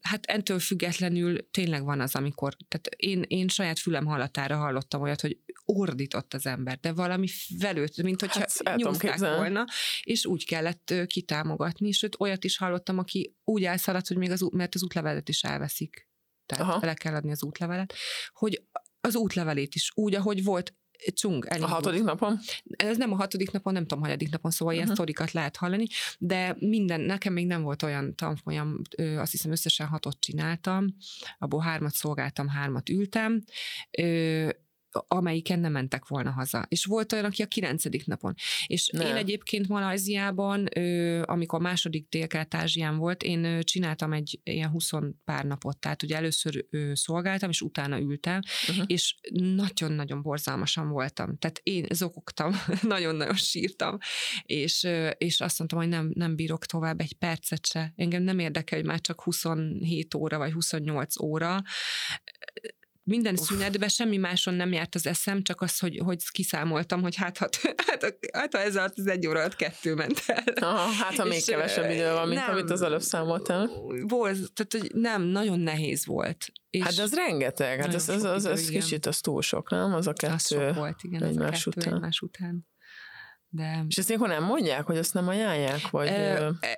hát ettől függetlenül tényleg van az, amikor, tehát én, én saját fülem hallatán határa hallottam olyat, hogy ordított az ember, de valami velőtt, mint hogyha hát, nyúzták volna, és úgy kellett kitámogatni, sőt olyat is hallottam, aki úgy elszaladt, hogy még az, mert az útlevelet is elveszik. Tehát Aha. le kell adni az útlevelet, hogy az útlevelét is úgy, ahogy volt, csung. A hatodik napon? Ez nem a hatodik napon, nem tudom, hanyadik napon, szóval uh-huh. ilyen sztorikat lehet hallani, de minden, nekem még nem volt olyan tanfolyam, azt hiszem összesen hatot csináltam, abból hármat szolgáltam, hármat ültem, amelyiken nem mentek volna haza. És volt olyan, aki a kilencedik napon. És ne. én egyébként Malajziában, amikor második dél ázsián volt, én csináltam egy ilyen 20 pár napot, tehát ugye először szolgáltam, és utána ültem, uh-huh. és nagyon-nagyon borzalmasan voltam. Tehát én zokogtam, *laughs* nagyon-nagyon sírtam, és, és azt mondtam, hogy nem, nem bírok tovább egy percet se. Engem nem érdekel, hogy már csak 27 óra, vagy 28 óra, minden szünetben semmi máson nem járt az eszem, csak az, hogy, hogy kiszámoltam, hogy hát, hát, hát, hát ha ez alatt az egy óra alatt kettő ment el. Aha, hát ha még kevesebb idő van, mint nem, amit az előbb számoltam. Volt, tehát hogy nem, nagyon nehéz volt. És hát ez rengeteg, hát ez, ez, ez, ez idő, kicsit az túl sok, nem? Az a kettő az sok volt, igen, egymás az a kettő után. egymás után. De... És ezt ilyenkor nem mondják, hogy azt nem ajánlják? Vagy...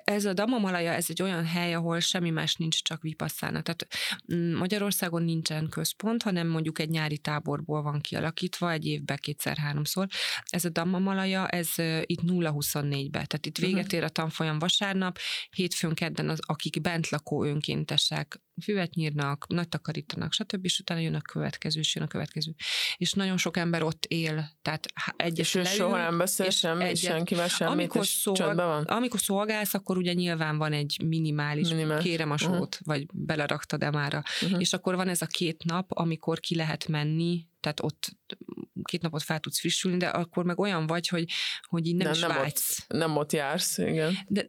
Ez a Damamalaja, ez egy olyan hely, ahol semmi más nincs, csak vipasszána. Tehát mm, Magyarországon nincsen központ, hanem mondjuk egy nyári táborból van kialakítva, egy évben kétszer-háromszor. Ez a Damamalaja, ez itt 0-24-be. Tehát itt véget mhm. ér a tanfolyam vasárnap, hétfőn, kedden az, akik bent lakó önkéntesek füvet nyírnak, nagy takarítanak, stb. és utána jön a következő, és jön a következő. És nagyon sok ember ott él, tehát egyes És soha nem beszél semmi, egyet, senkivel semmit, amikor és szolg, van? Amikor szolgálsz, akkor ugye nyilván van egy minimális, minimális. kérem a sót, uh-huh. vagy beleraktad-e már. Uh-huh. És akkor van ez a két nap, amikor ki lehet menni, tehát ott két napot fel tudsz frissülni, de akkor meg olyan vagy, hogy, hogy így nem, nem is nem vágysz. Ott, nem ott jársz, igen. De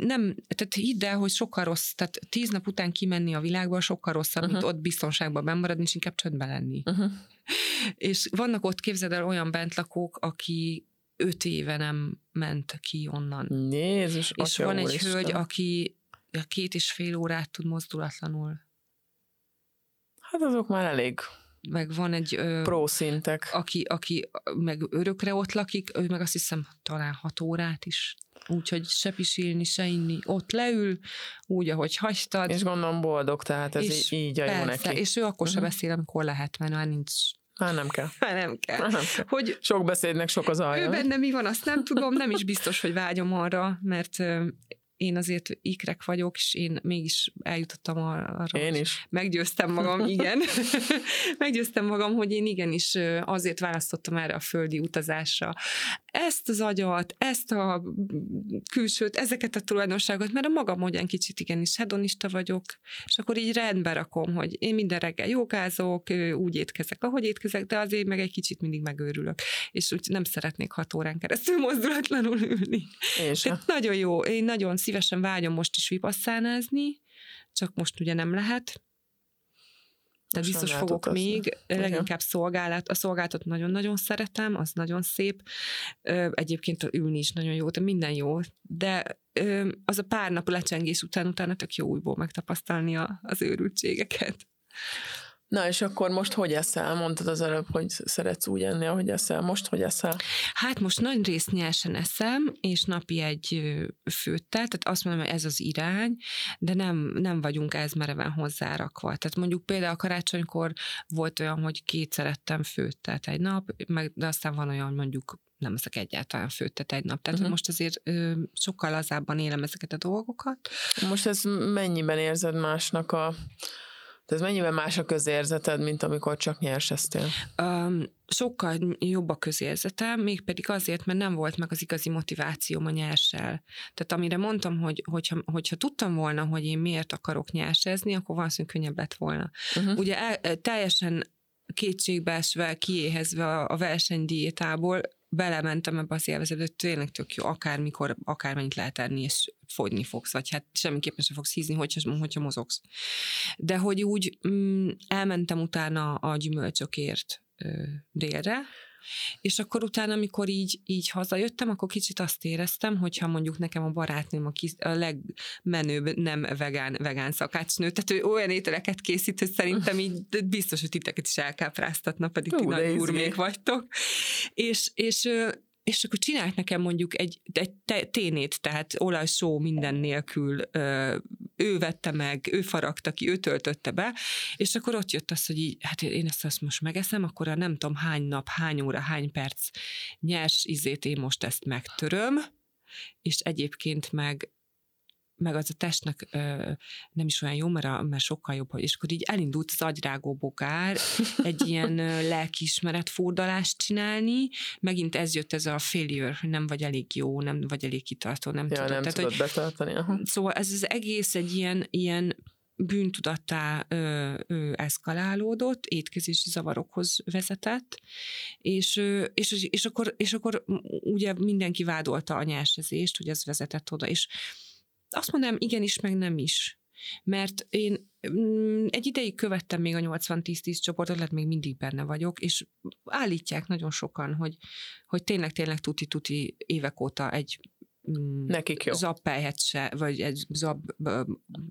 nem, tehát hidd el, hogy sokkal rossz, tehát tíz nap után kimenni a világba sokkal rosszabb, uh-huh. mint ott biztonságban bemaradni, és inkább csöndben lenni. Uh-huh. *laughs* És vannak ott, képzeld el, olyan bentlakók, aki öt éve nem ment ki onnan. Jézus, És van egy Isten. hölgy, aki két és fél órát tud mozdulatlanul. Hát azok már elég meg van egy... Pro szintek. Aki, aki meg örökre ott lakik, ő meg azt hiszem talán hat órát is. Úgyhogy se pisilni, se inni. Ott leül, úgy, ahogy hagytad. És gondolom boldog, tehát ez és így a jó neki. És ő akkor uh-huh. se mhm. beszél, amikor lehet, mert már nincs már nem kell. Már nem kell. Már nem kell. Hogy sok beszédnek sok az alja. Ő benne mi van, azt nem tudom, nem is biztos, hogy vágyom arra, mert én azért ikrek vagyok, és én mégis eljutottam arra. Én is. Meggyőztem magam, *laughs* igen. *laughs* Meggyőztem magam, hogy én igenis azért választottam erre a földi utazásra. Ezt az agyat, ezt a külsőt, ezeket a tulajdonságot, mert a magam módján kicsit igenis hedonista vagyok, és akkor így rendbe rakom, hogy én minden reggel jogázok, úgy étkezek, ahogy étkezek, de azért meg egy kicsit mindig megőrülök. És úgy nem szeretnék hat órán keresztül mozdulatlanul ülni. És nagyon jó, én nagyon szívesen szívesen vágyom most is vipasszánázni, csak most ugye nem lehet. De most biztos fogok utazni. még, leginkább szolgálat. A szolgáltat nagyon-nagyon szeretem, az nagyon szép. Egyébként ülni is nagyon jó, de minden jó. De az a pár nap lecsengés után utána tök jó újból megtapasztalni az őrültségeket. Na és akkor most hogy eszel? Mondtad az előbb, hogy szeretsz úgy enni, ahogy eszel. Most hogy eszel? Hát most nagy részt nyersen eszem, és napi egy főttel, tehát azt mondom, hogy ez az irány, de nem, nem vagyunk ez mereven hozzárakva. Tehát mondjuk például a karácsonykor volt olyan, hogy kétszer ettem főttelt egy nap, meg, de aztán van olyan, hogy mondjuk nem ezek egyáltalán főttet egy nap. Tehát uh-huh. most azért ö, sokkal lazábban élem ezeket a dolgokat. Most ez mennyiben érzed másnak a de ez mennyiben más a közérzeted, mint amikor csak nyerseztél? Um, sokkal jobb a közérzetem, mégpedig azért, mert nem volt meg az igazi motivációm a nyersel. Tehát amire mondtam, hogy hogyha, hogyha tudtam volna, hogy én miért akarok nyersezni, akkor valószínűleg könnyebb lett volna. Uh-huh. Ugye el, teljesen kétségbeesve, kiéhezve a, a versenydiétából belementem ebbe az élvezetbe, hogy tényleg tök jó, akármikor, akármennyit lehet enni, és fogyni fogsz, vagy hát semmiképpen sem fogsz hízni, hogyha, hogyha mozogsz. De hogy úgy mm, elmentem utána a gyümölcsökért ö, délre, és akkor utána, amikor így, így hazajöttem, akkor kicsit azt éreztem, hogyha mondjuk nekem a barátnőm, aki a legmenőbb nem vegán, vegán szakácsnő, tehát ő olyan ételeket készít, hogy szerintem így biztos, hogy titeket is elkápráztatna, pedig ti nagy gurmék vagytok. És, és és akkor csinált nekem mondjuk egy, egy ténét, tehát olajsó minden nélkül, ő vette meg, ő faragta ki, ő töltötte be, és akkor ott jött az, hogy így, hát én ezt azt most megeszem, akkor a nem tudom hány nap, hány óra, hány perc nyers izét én most ezt megtöröm, és egyébként meg meg az a testnek ö, nem is olyan jó, mert, a, mert sokkal jobb, és akkor így elindult az agyrágó bogár egy ilyen ö, *laughs* lelkiismeret fordalást csinálni, megint ez jött ez a failure, hogy nem vagy elég jó, nem vagy elég kitartó, nem ja, tudod. Nem Tehát, tudod hogy, betartani. Aha. Szóval ez az egész egy ilyen, ilyen bűntudattá ö, ö, eszkalálódott, étkezési zavarokhoz vezetett, és, ö, és, és, akkor, és akkor ugye mindenki vádolta a nyásezést, hogy ez vezetett oda, és azt mondanám, igenis, meg nem is. Mert én mm, egy ideig követtem még a 80-10-10 csoportot, lehet még mindig benne vagyok, és állítják nagyon sokan, hogy, hogy tényleg-tényleg tuti-tuti évek óta egy mm, Nekik jó. zappelyhet se, vagy egy zab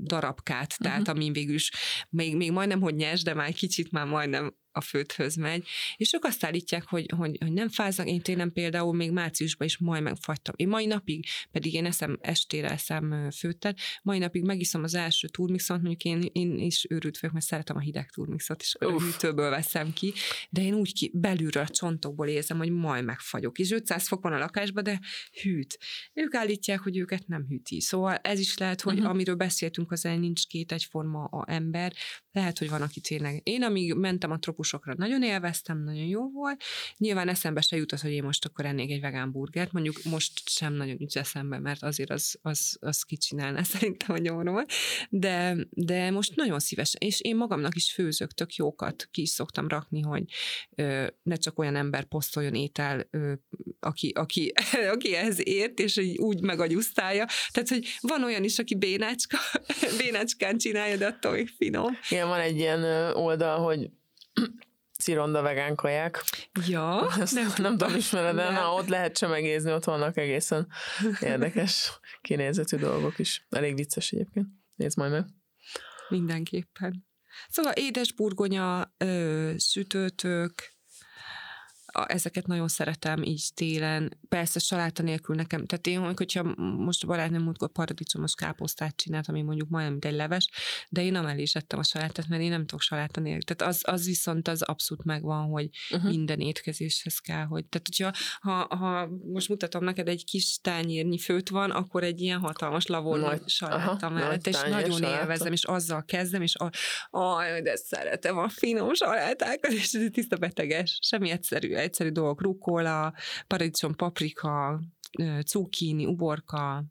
darabkát, tehát uh-huh. amin végül is még, még majdnem, hogy nyers, de már kicsit már majdnem a főthöz megy, és ők azt állítják, hogy, hogy, hogy nem fáznak, én tényleg például még márciusban is majd megfagytam. Én mai napig, pedig én eszem estére eszem főttet, mai napig megiszom az első turmixot, mondjuk én, én is őrült vagyok, mert szeretem a hideg turmixot, és a hűtőből veszem ki, de én úgy ki, belülről a csontokból érzem, hogy majd megfagyok. És 500 fok van a lakásban, de hűt. Ők állítják, hogy őket nem hűti. Szóval ez is lehet, hogy uh-huh. amiről beszéltünk, az el nincs két egyforma a ember, lehet, hogy van, aki tényleg. Én, amíg mentem a trópusokra, nagyon élveztem, nagyon jó volt. Nyilván eszembe se jutott, hogy én most akkor ennék egy vegán burgert. Mondjuk most sem nagyon nincs eszembe, mert azért az, az, az kicsinálná *laughs* szerintem a nyomról. De, de most nagyon szívesen. És én magamnak is főzök tök jókat, ki is szoktam rakni, hogy ö, ne csak olyan ember posztoljon étel, ö, aki, aki, *laughs* aki ehhez ért, és úgy megagyusztálja. Tehát, hogy van olyan is, aki bénácska, *laughs* bénácskán csinálja, de attól még finom. Igen, van egy ilyen oldal, hogy *clears throat* cironda vegán kaják. Ja, Ezt nem, nem tudom, ismered de na, ott lehet csemegézni, ott vannak egészen érdekes kinézetű dolgok is. Elég vicces egyébként. Nézd majd meg. Mindenképpen. Szóval édes burgonya, ö, sütőtök, a, ezeket nagyon szeretem így télen. Persze saláta nélkül nekem, tehát én, hogyha most a barátnőm múltkor paradicsomos káposztát csinált, ami mondjuk majdnem egy leves, de én nem is ettem a salátát, mert én nem tudok saláta nélkül. Tehát az, az viszont az abszolút megvan, hogy uh-huh. minden étkezéshez kell, hogy tehát hogyha ha, ha most mutatom neked egy kis tányérnyi főt van, akkor egy ilyen hatalmas lavor saláta mellett, és nagyon saláta. élvezem, és azzal kezdem, és a, a, de szeretem a finom salátákat, és ez tiszta beteges, semmi egyszerű egyszerű dolgok, rukola, paradicsom, paprika, cukkini, uborka,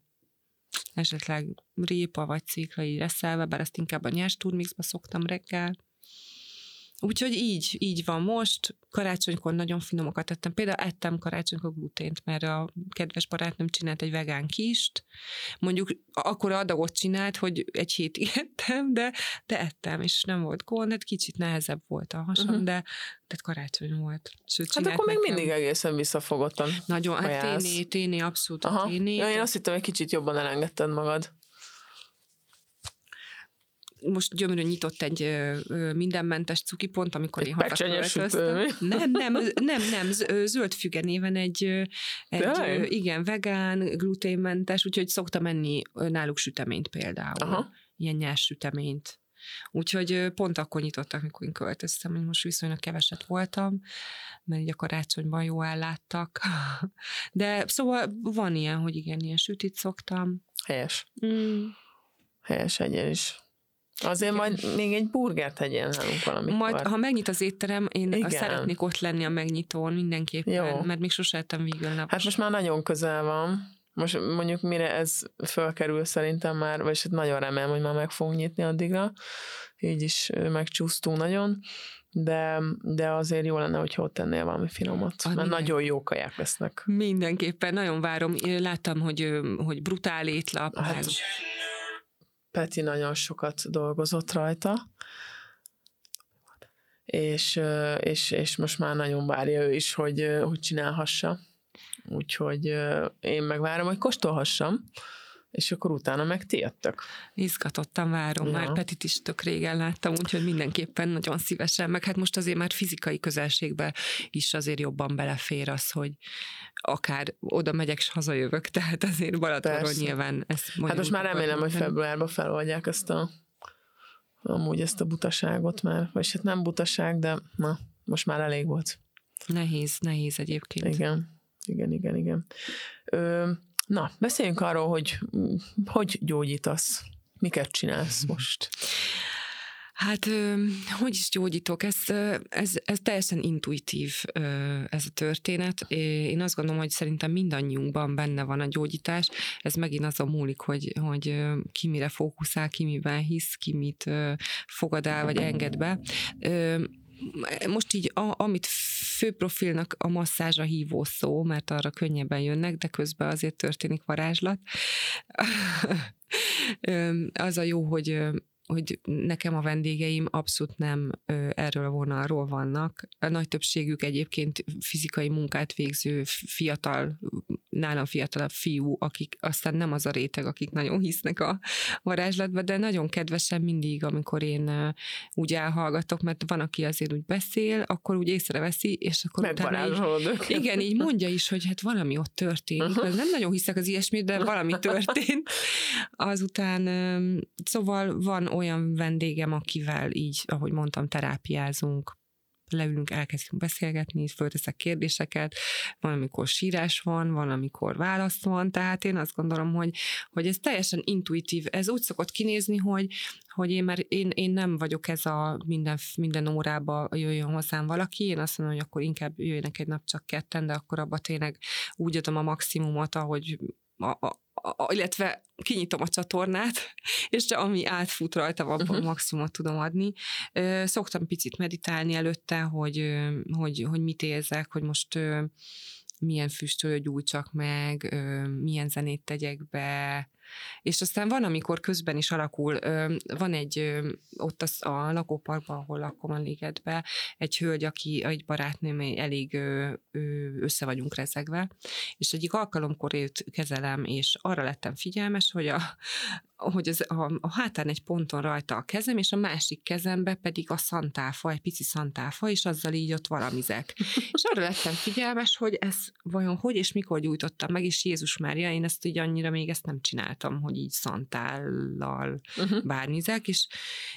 esetleg répa vagy így reszelve, bár ezt inkább a nyers turmixba szoktam reggel. Úgyhogy így, így van most. Karácsonykor nagyon finomokat tettem. Például ettem karácsonykor glutént, mert a kedves barátnőm csinált egy vegán kist. Mondjuk akkor adagot csinált, hogy egy hétig ettem, de, de ettem, és nem volt gond, hát kicsit nehezebb volt a hasam, uh-huh. de tehát karácsony volt. Sőt, hát akkor még nekem. mindig egészen visszafogottan. Nagyon, hát téné, téné, abszolút Aha. téné. Ja, én azt hittem, hogy kicsit jobban elengedted magad most gyömörű nyitott egy mindenmentes cukipont, amikor egy én haza Nem, nem, nem, nem, zöld füge néven egy, egy igen, vegán, gluténmentes, úgyhogy szoktam menni náluk süteményt például. Aha. Ilyen nyers süteményt. Úgyhogy pont akkor nyitottak, amikor én költöztem, hogy most viszonylag keveset voltam, mert így a karácsonyban jó elláttak. *laughs* De szóval van ilyen, hogy igen, ilyen sütit szoktam. Helyes. Mm. Helyes egyen is. Azért majd még egy burgert tegyél nálunk valamit. Majd, ha megnyit az étterem, én Igen. szeretnék ott lenni a megnyitón mindenképpen, Jó. mert még sose ettem végül Hát most már nagyon közel van. Most mondjuk mire ez fölkerül szerintem már, vagy hát nagyon remélem, hogy már meg fogunk nyitni addigra. Így is megcsúsztunk nagyon de, de azért jó lenne, hogyha ott tennél valami finomat, ah, mert minden. nagyon jó kaják lesznek. Mindenképpen, nagyon várom. Láttam, hogy, hogy brutál étlap. Hát, Peti nagyon sokat dolgozott rajta, és, és, és most már nagyon várja ő is, hogy, hogy csinálhassa. Úgyhogy én megvárom, hogy kóstolhassam, és akkor utána meg ti jöttök. Izgatottan várom, ja. már Petit is tök régen láttam, úgyhogy mindenképpen nagyon szívesen, meg hát most azért már fizikai közelségbe is azért jobban belefér az, hogy akár oda megyek, és hazajövök, *laughs* tehát azért Balatonról nyilván ezt Hát most már remélem, hogy februárban feloldják ezt a amúgy ezt a butaságot már, vagy hát nem butaság, de na, most már elég volt. Nehéz, nehéz egyébként. Igen, igen, igen, igen. Ö, na, beszéljünk arról, hogy hogy gyógyítasz, miket csinálsz most. Hát, hogy is gyógyítok? Ez, ez, ez teljesen intuitív ez a történet. Én azt gondolom, hogy szerintem mindannyiunkban benne van a gyógyítás. Ez megint azon múlik, hogy, hogy ki mire fókuszál, ki miben hisz, ki mit fogad el, vagy enged be most így, a, amit főprofilnak a masszázs a hívó szó, mert arra könnyebben jönnek, de közben azért történik varázslat. *laughs* az a jó, hogy hogy nekem a vendégeim abszolút nem erről a vonalról vannak. A nagy többségük egyébként fizikai munkát végző fiatal, nálam fiatalabb fiú, akik aztán nem az a réteg, akik nagyon hisznek a varázslatba, de nagyon kedvesen mindig, amikor én úgy elhallgatok, mert van, aki azért úgy beszél, akkor úgy észreveszi, és akkor utána így, igen, így mondja is, hogy hát valami ott történik. Uh-huh. Nem nagyon hiszek az ilyesmit, de valami történt. Azután, szóval van olyan vendégem, akivel így, ahogy mondtam, terápiázunk, leülünk, elkezdünk beszélgetni, fölteszek kérdéseket, van, amikor sírás van, van, amikor válasz van, tehát én azt gondolom, hogy, hogy ez teljesen intuitív. Ez úgy szokott kinézni, hogy, hogy én, már, én, én nem vagyok ez a minden, minden órába jöjjön hozzám valaki, én azt mondom, hogy akkor inkább jöjjenek egy nap csak ketten, de akkor abba tényleg úgy adom a maximumot, ahogy a, a, a, illetve kinyitom a csatornát, *laughs* és ami átfut rajta, van uh-huh. maximumot tudom adni. Szoktam picit meditálni előtte, hogy, hogy, hogy mit érzek, hogy most milyen füstölő gyújtsak meg, milyen zenét tegyek be, és aztán van, amikor közben is alakul, van egy ott az, a lakóparkban, ahol lakom a ligetbe, egy hölgy, aki egy barátnőm, elég össze vagyunk rezegve, és egyik alkalomkor őt kezelem, és arra lettem figyelmes, hogy a, hogy az, a, a hátán egy ponton rajta a kezem, és a másik kezembe pedig a szantáfa, egy pici szantáfa, és azzal így ott valamizek. *laughs* és arra lettem figyelmes, hogy ez vajon hogy és mikor gyújtottam meg, és Jézus Mária, én ezt így annyira még ezt nem csináltam, hogy így szantállal uh-huh. bármizek, és,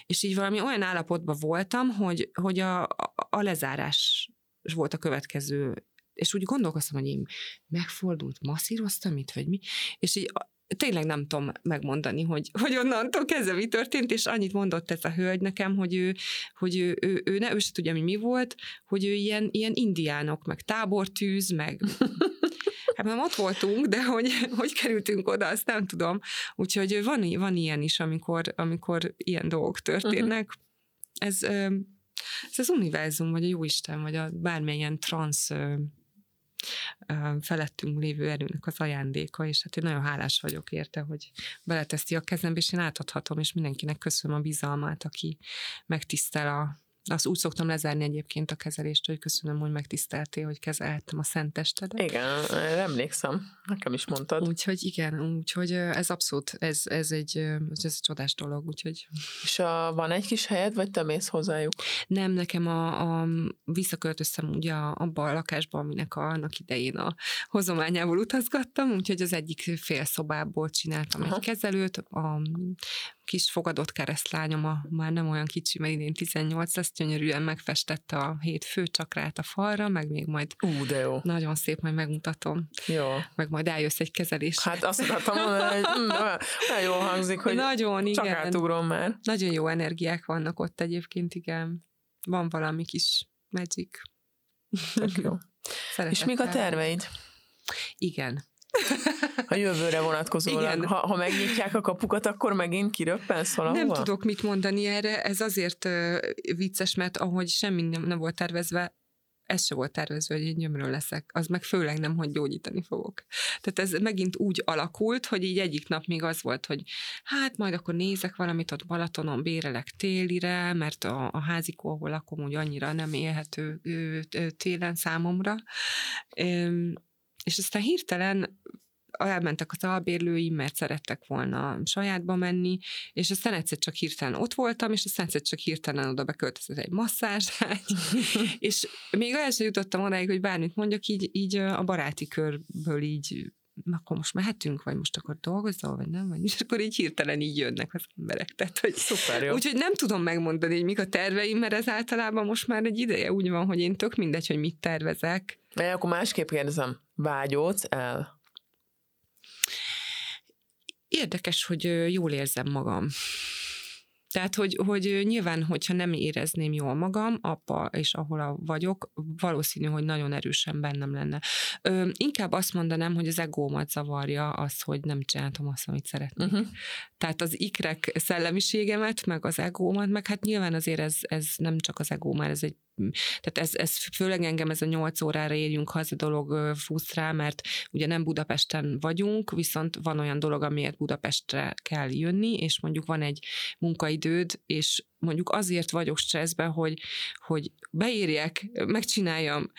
és így valami olyan állapotban voltam, hogy, hogy a, a, a lezárás volt a következő és úgy gondolkoztam, hogy én megfordult, masszíroztam itt, vagy mi, és így tényleg nem tudom megmondani, hogy, hogy onnantól kezdve mi történt, és annyit mondott ez a hölgy nekem, hogy ő, hogy ő, ő, ő, ne, ő se tudja, mi mi volt, hogy ő ilyen, ilyen indiánok, meg tábortűz, meg *laughs* Hát nem ott voltunk, de hogy, hogy kerültünk oda, azt nem tudom. Úgyhogy van, van ilyen is, amikor, amikor ilyen dolgok történnek. Uh-huh. Ez, ez az univerzum, vagy a jóisten, vagy a bármilyen transz felettünk lévő erőnek az ajándéka, és hát én nagyon hálás vagyok érte, hogy beleteszti a kezembe, és én átadhatom, és mindenkinek köszönöm a bizalmát, aki megtisztel a azt úgy szoktam lezárni egyébként a kezelést, hogy köszönöm, hogy megtiszteltél, hogy kezeltem a szent testedet. Igen, emlékszem, nekem is mondtad. Úgyhogy igen, úgyhogy ez abszolút, ez, ez, egy, ez egy csodás dolog, úgyhogy. És a, van egy kis helyed, vagy te mész hozzájuk? Nem, nekem a, a visszaköltöztem ugye abba a lakásba, aminek a, annak idején a hozományából utazgattam, úgyhogy az egyik félszobából csináltam Aha. egy kezelőt, a kis fogadott keresztlányom, a, már nem olyan kicsi, mert idén 18 lesz, gyönyörűen megfestette a hét főcsakrát a falra, meg még majd Ú, de jó. nagyon szép, majd megmutatom. Jó. Meg majd eljössz egy kezelés. Hát azt akartam mondani, hogy mm, nagyon jól hangzik, hogy nagyon, csak igen. átugrom már. Nagyon jó energiák vannak ott egyébként, igen. Van valami kis magic. jó. *laughs* És mik a terveid? Igen. *laughs* A jövőre vonatkozóan. Igen. Ha, ha megnyitják a kapukat, akkor megint kiröppensz valahova? Nem tudok mit mondani erre. Ez azért vicces, mert ahogy semmi nem, nem volt tervezve, ez se volt tervezve, hogy én gyömről leszek. Az meg főleg nem, hogy gyógyítani fogok. Tehát ez megint úgy alakult, hogy így egyik nap még az volt, hogy hát majd akkor nézek valamit ott Balatonon, bérelek télire, mert a, a házikó, ahol lakom, úgy annyira nem élhető télen számomra. És aztán hirtelen elmentek az albérlőim, mert szerettek volna sajátba menni, és aztán egyszer csak hirtelen ott voltam, és aztán egyszer csak hirtelen oda beköltözött egy masszázságy, *laughs* és még olyan sem jutottam odáig, hogy bármit mondjak, így, így a baráti körből így akkor most mehetünk, vagy most akkor dolgozol, vagy nem, vagy és akkor így hirtelen így jönnek az emberek. Tehát, hogy Szuper jó. Úgyhogy nem tudom megmondani, hogy mik a terveim, mert ez általában most már egy ideje úgy van, hogy én tök mindegy, hogy mit tervezek. De akkor másképp kérdezem, vágyódsz el? Érdekes, hogy jól érzem magam. Tehát, hogy, hogy nyilván, hogyha nem érezném jól magam, apa és ahol a vagyok, valószínű, hogy nagyon erősen bennem lenne. Ö, inkább azt mondanám, hogy az egómat zavarja az, hogy nem csináltam azt, amit szeretnék. Uh-huh. Tehát az ikrek szellemiségemet, meg az egómat, meg hát nyilván azért ez, ez nem csak az egó, mert ez egy tehát ez, ez főleg engem ez a nyolc órára érjünk haza dolog fúsz rá, mert ugye nem Budapesten vagyunk, viszont van olyan dolog, amiért Budapestre kell jönni, és mondjuk van egy munkaidőd, és mondjuk azért vagyok stresszben, hogy, hogy beírjek, megcsináljam,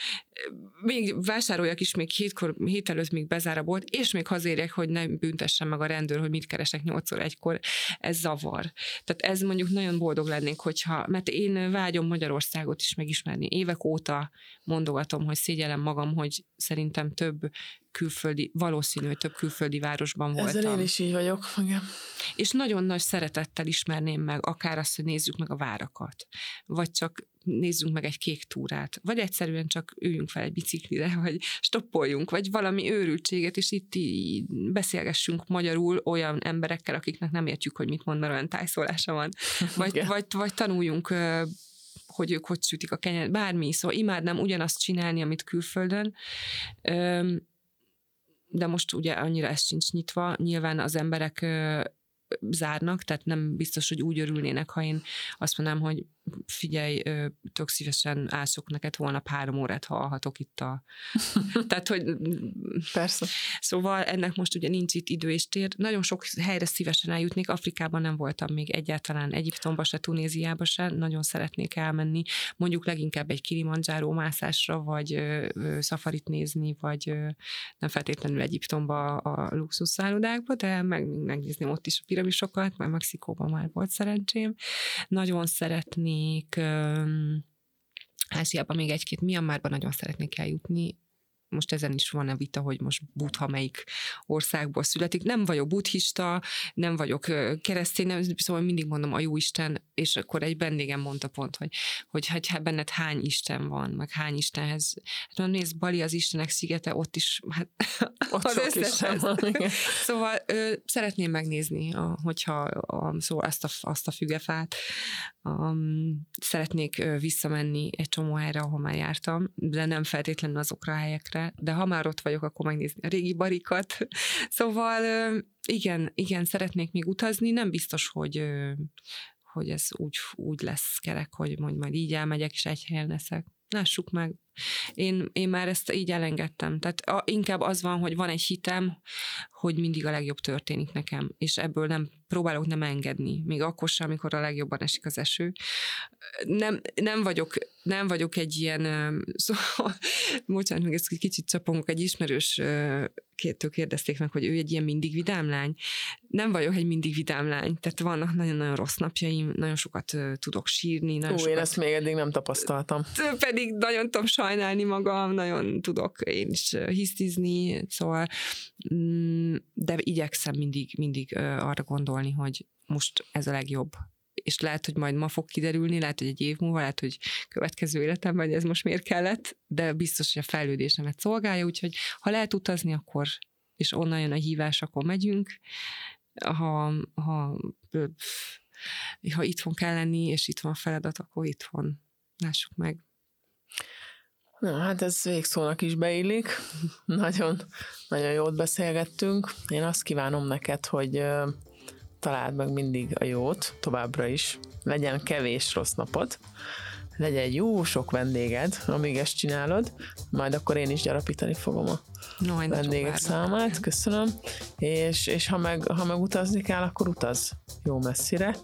még vásároljak is még hétkor, hét előtt még bezár a bolt, és még hazérjek, hogy nem büntessem meg a rendőr, hogy mit keresek nyolcszor egykor, ez zavar. Tehát ez mondjuk nagyon boldog lennék, hogyha, mert én vágyom Magyarországot is megismerni. Évek óta mondogatom, hogy szégyellem magam, hogy szerintem több külföldi, valószínű, hogy több külföldi városban voltam. Ezzel én is így vagyok, igen. És nagyon nagy szeretettel ismerném meg, akár azt, hogy nézzük meg a várakat, vagy csak nézzünk meg egy kék túrát, vagy egyszerűen csak üljünk fel egy biciklire, *laughs* vagy stoppoljunk, vagy valami őrültséget, és itt így beszélgessünk magyarul olyan emberekkel, akiknek nem értjük, hogy mit mond, mert olyan tájszólása van. *laughs* Vagy, vagy, vagy tanuljunk hogy ők hogy sütik a kenyeret, bármi, szóval imádnám ugyanazt csinálni, amit külföldön de most ugye annyira ez sincs nyitva. Nyilván az emberek zárnak, tehát nem biztos, hogy úgy örülnének, ha én azt mondanám, hogy figyelj, tök szívesen ászok neked holnap három órát hallhatok itt a... *laughs* Tehát, hogy... Persze. Szóval ennek most ugye nincs itt idő és tér. Nagyon sok helyre szívesen eljutnék. Afrikában nem voltam még egyáltalán, Egyiptomba se, Tunéziába se. Nagyon szeretnék elmenni. Mondjuk leginkább egy Kilimanjaro mászásra, vagy szafarit nézni, vagy nem feltétlenül Egyiptomba a luxusszállodákba, de meg, megnézni ott is a piramisokat, mert Mexikóban már volt szerencsém. Nagyon szeretnék szeretnék Ázsiában még egy-két Myanmarban nagyon szeretnék eljutni, most ezen is van a vita, hogy most Buddha melyik országból születik. Nem vagyok buddhista, nem vagyok keresztény, nem, szóval mindig mondom a jó Isten, és akkor egy vendégem mondta pont, hogy, hogy hát, hát benned hány Isten van, meg hány Istenhez. Hát mondom, nézd, Bali az Istenek szigete, ott is, hát *laughs* ott az összeshez. Van, szóval ö, szeretném megnézni, a, hogyha a, szóval azt a, azt a fügefát. Um, szeretnék visszamenni egy csomó helyre, ahol már jártam, de nem feltétlenül azokra a helyekre, de ha már ott vagyok, akkor megnézni a régi barikat. *laughs* Szóval igen, igen, szeretnék még utazni, nem biztos, hogy hogy ez úgy, úgy lesz kerek, hogy mondj, majd így elmegyek, és egy helyen leszek. Lássuk meg. Én, én már ezt így elengedtem. Tehát a, inkább az van, hogy van egy hitem, hogy mindig a legjobb történik nekem, és ebből nem próbálok nem engedni, még akkor sem, amikor a legjobban esik az eső. Nem, nem, vagyok, nem vagyok egy ilyen, szóval, *laughs* bocsánat, még ezt kicsit csapongok, egy ismerős kétől kérdezték meg, hogy ő egy ilyen mindig vidám lány. Nem vagyok egy mindig vidám lány, tehát vannak nagyon-nagyon rossz napjaim, nagyon sokat tudok sírni. Nagyon Ó, sokat, én ezt még eddig nem tapasztaltam. Pedig nagyon tudom sajnálni magam, nagyon tudok én is hisztizni, szóval mm, de igyekszem mindig, mindig arra gondolni, hogy most ez a legjobb és lehet, hogy majd ma fog kiderülni, lehet, hogy egy év múlva, lehet, hogy következő életemben, hogy ez most miért kellett, de biztos, hogy a fejlődésemet szolgálja, úgyhogy ha lehet utazni, akkor, és onnan jön a hívás, akkor megyünk. Ha, ha, ha itthon kell lenni, és itt van a feladat, akkor itthon. Lássuk meg. Na, hát ez végszónak is beillik. *laughs* nagyon, nagyon jót beszélgettünk. Én azt kívánom neked, hogy találd meg mindig a jót, továbbra is. Legyen kevés rossz napod, legyen jó sok vendéged, amíg ezt csinálod, majd akkor én is gyarapítani fogom a no, vendégek számát, köszönöm, és, és ha, meg, ha meg utazni kell, akkor utaz jó messzire,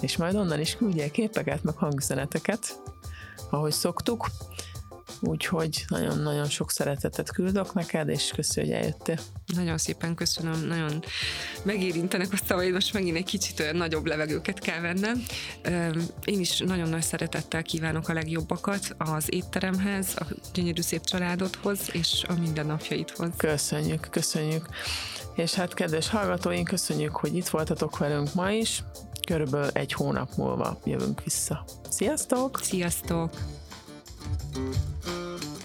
és majd onnan is küldjél képeket, meg hangüzeneteket, ahogy szoktuk, úgyhogy nagyon-nagyon sok szeretetet küldök neked, és köszönjük, hogy eljöttél. Nagyon szépen köszönöm, nagyon megérintenek a szavaid, most megint egy kicsit olyan nagyobb levegőket kell vennem. Én is nagyon nagy szeretettel kívánok a legjobbakat az étteremhez, a gyönyörű szép családodhoz, és a mindennapjaidhoz. Köszönjük, köszönjük. És hát kedves hallgatóink, köszönjük, hogy itt voltatok velünk ma is. Körülbelül egy hónap múlva jövünk vissza. Sziasztok! Sziasztok! Thank you.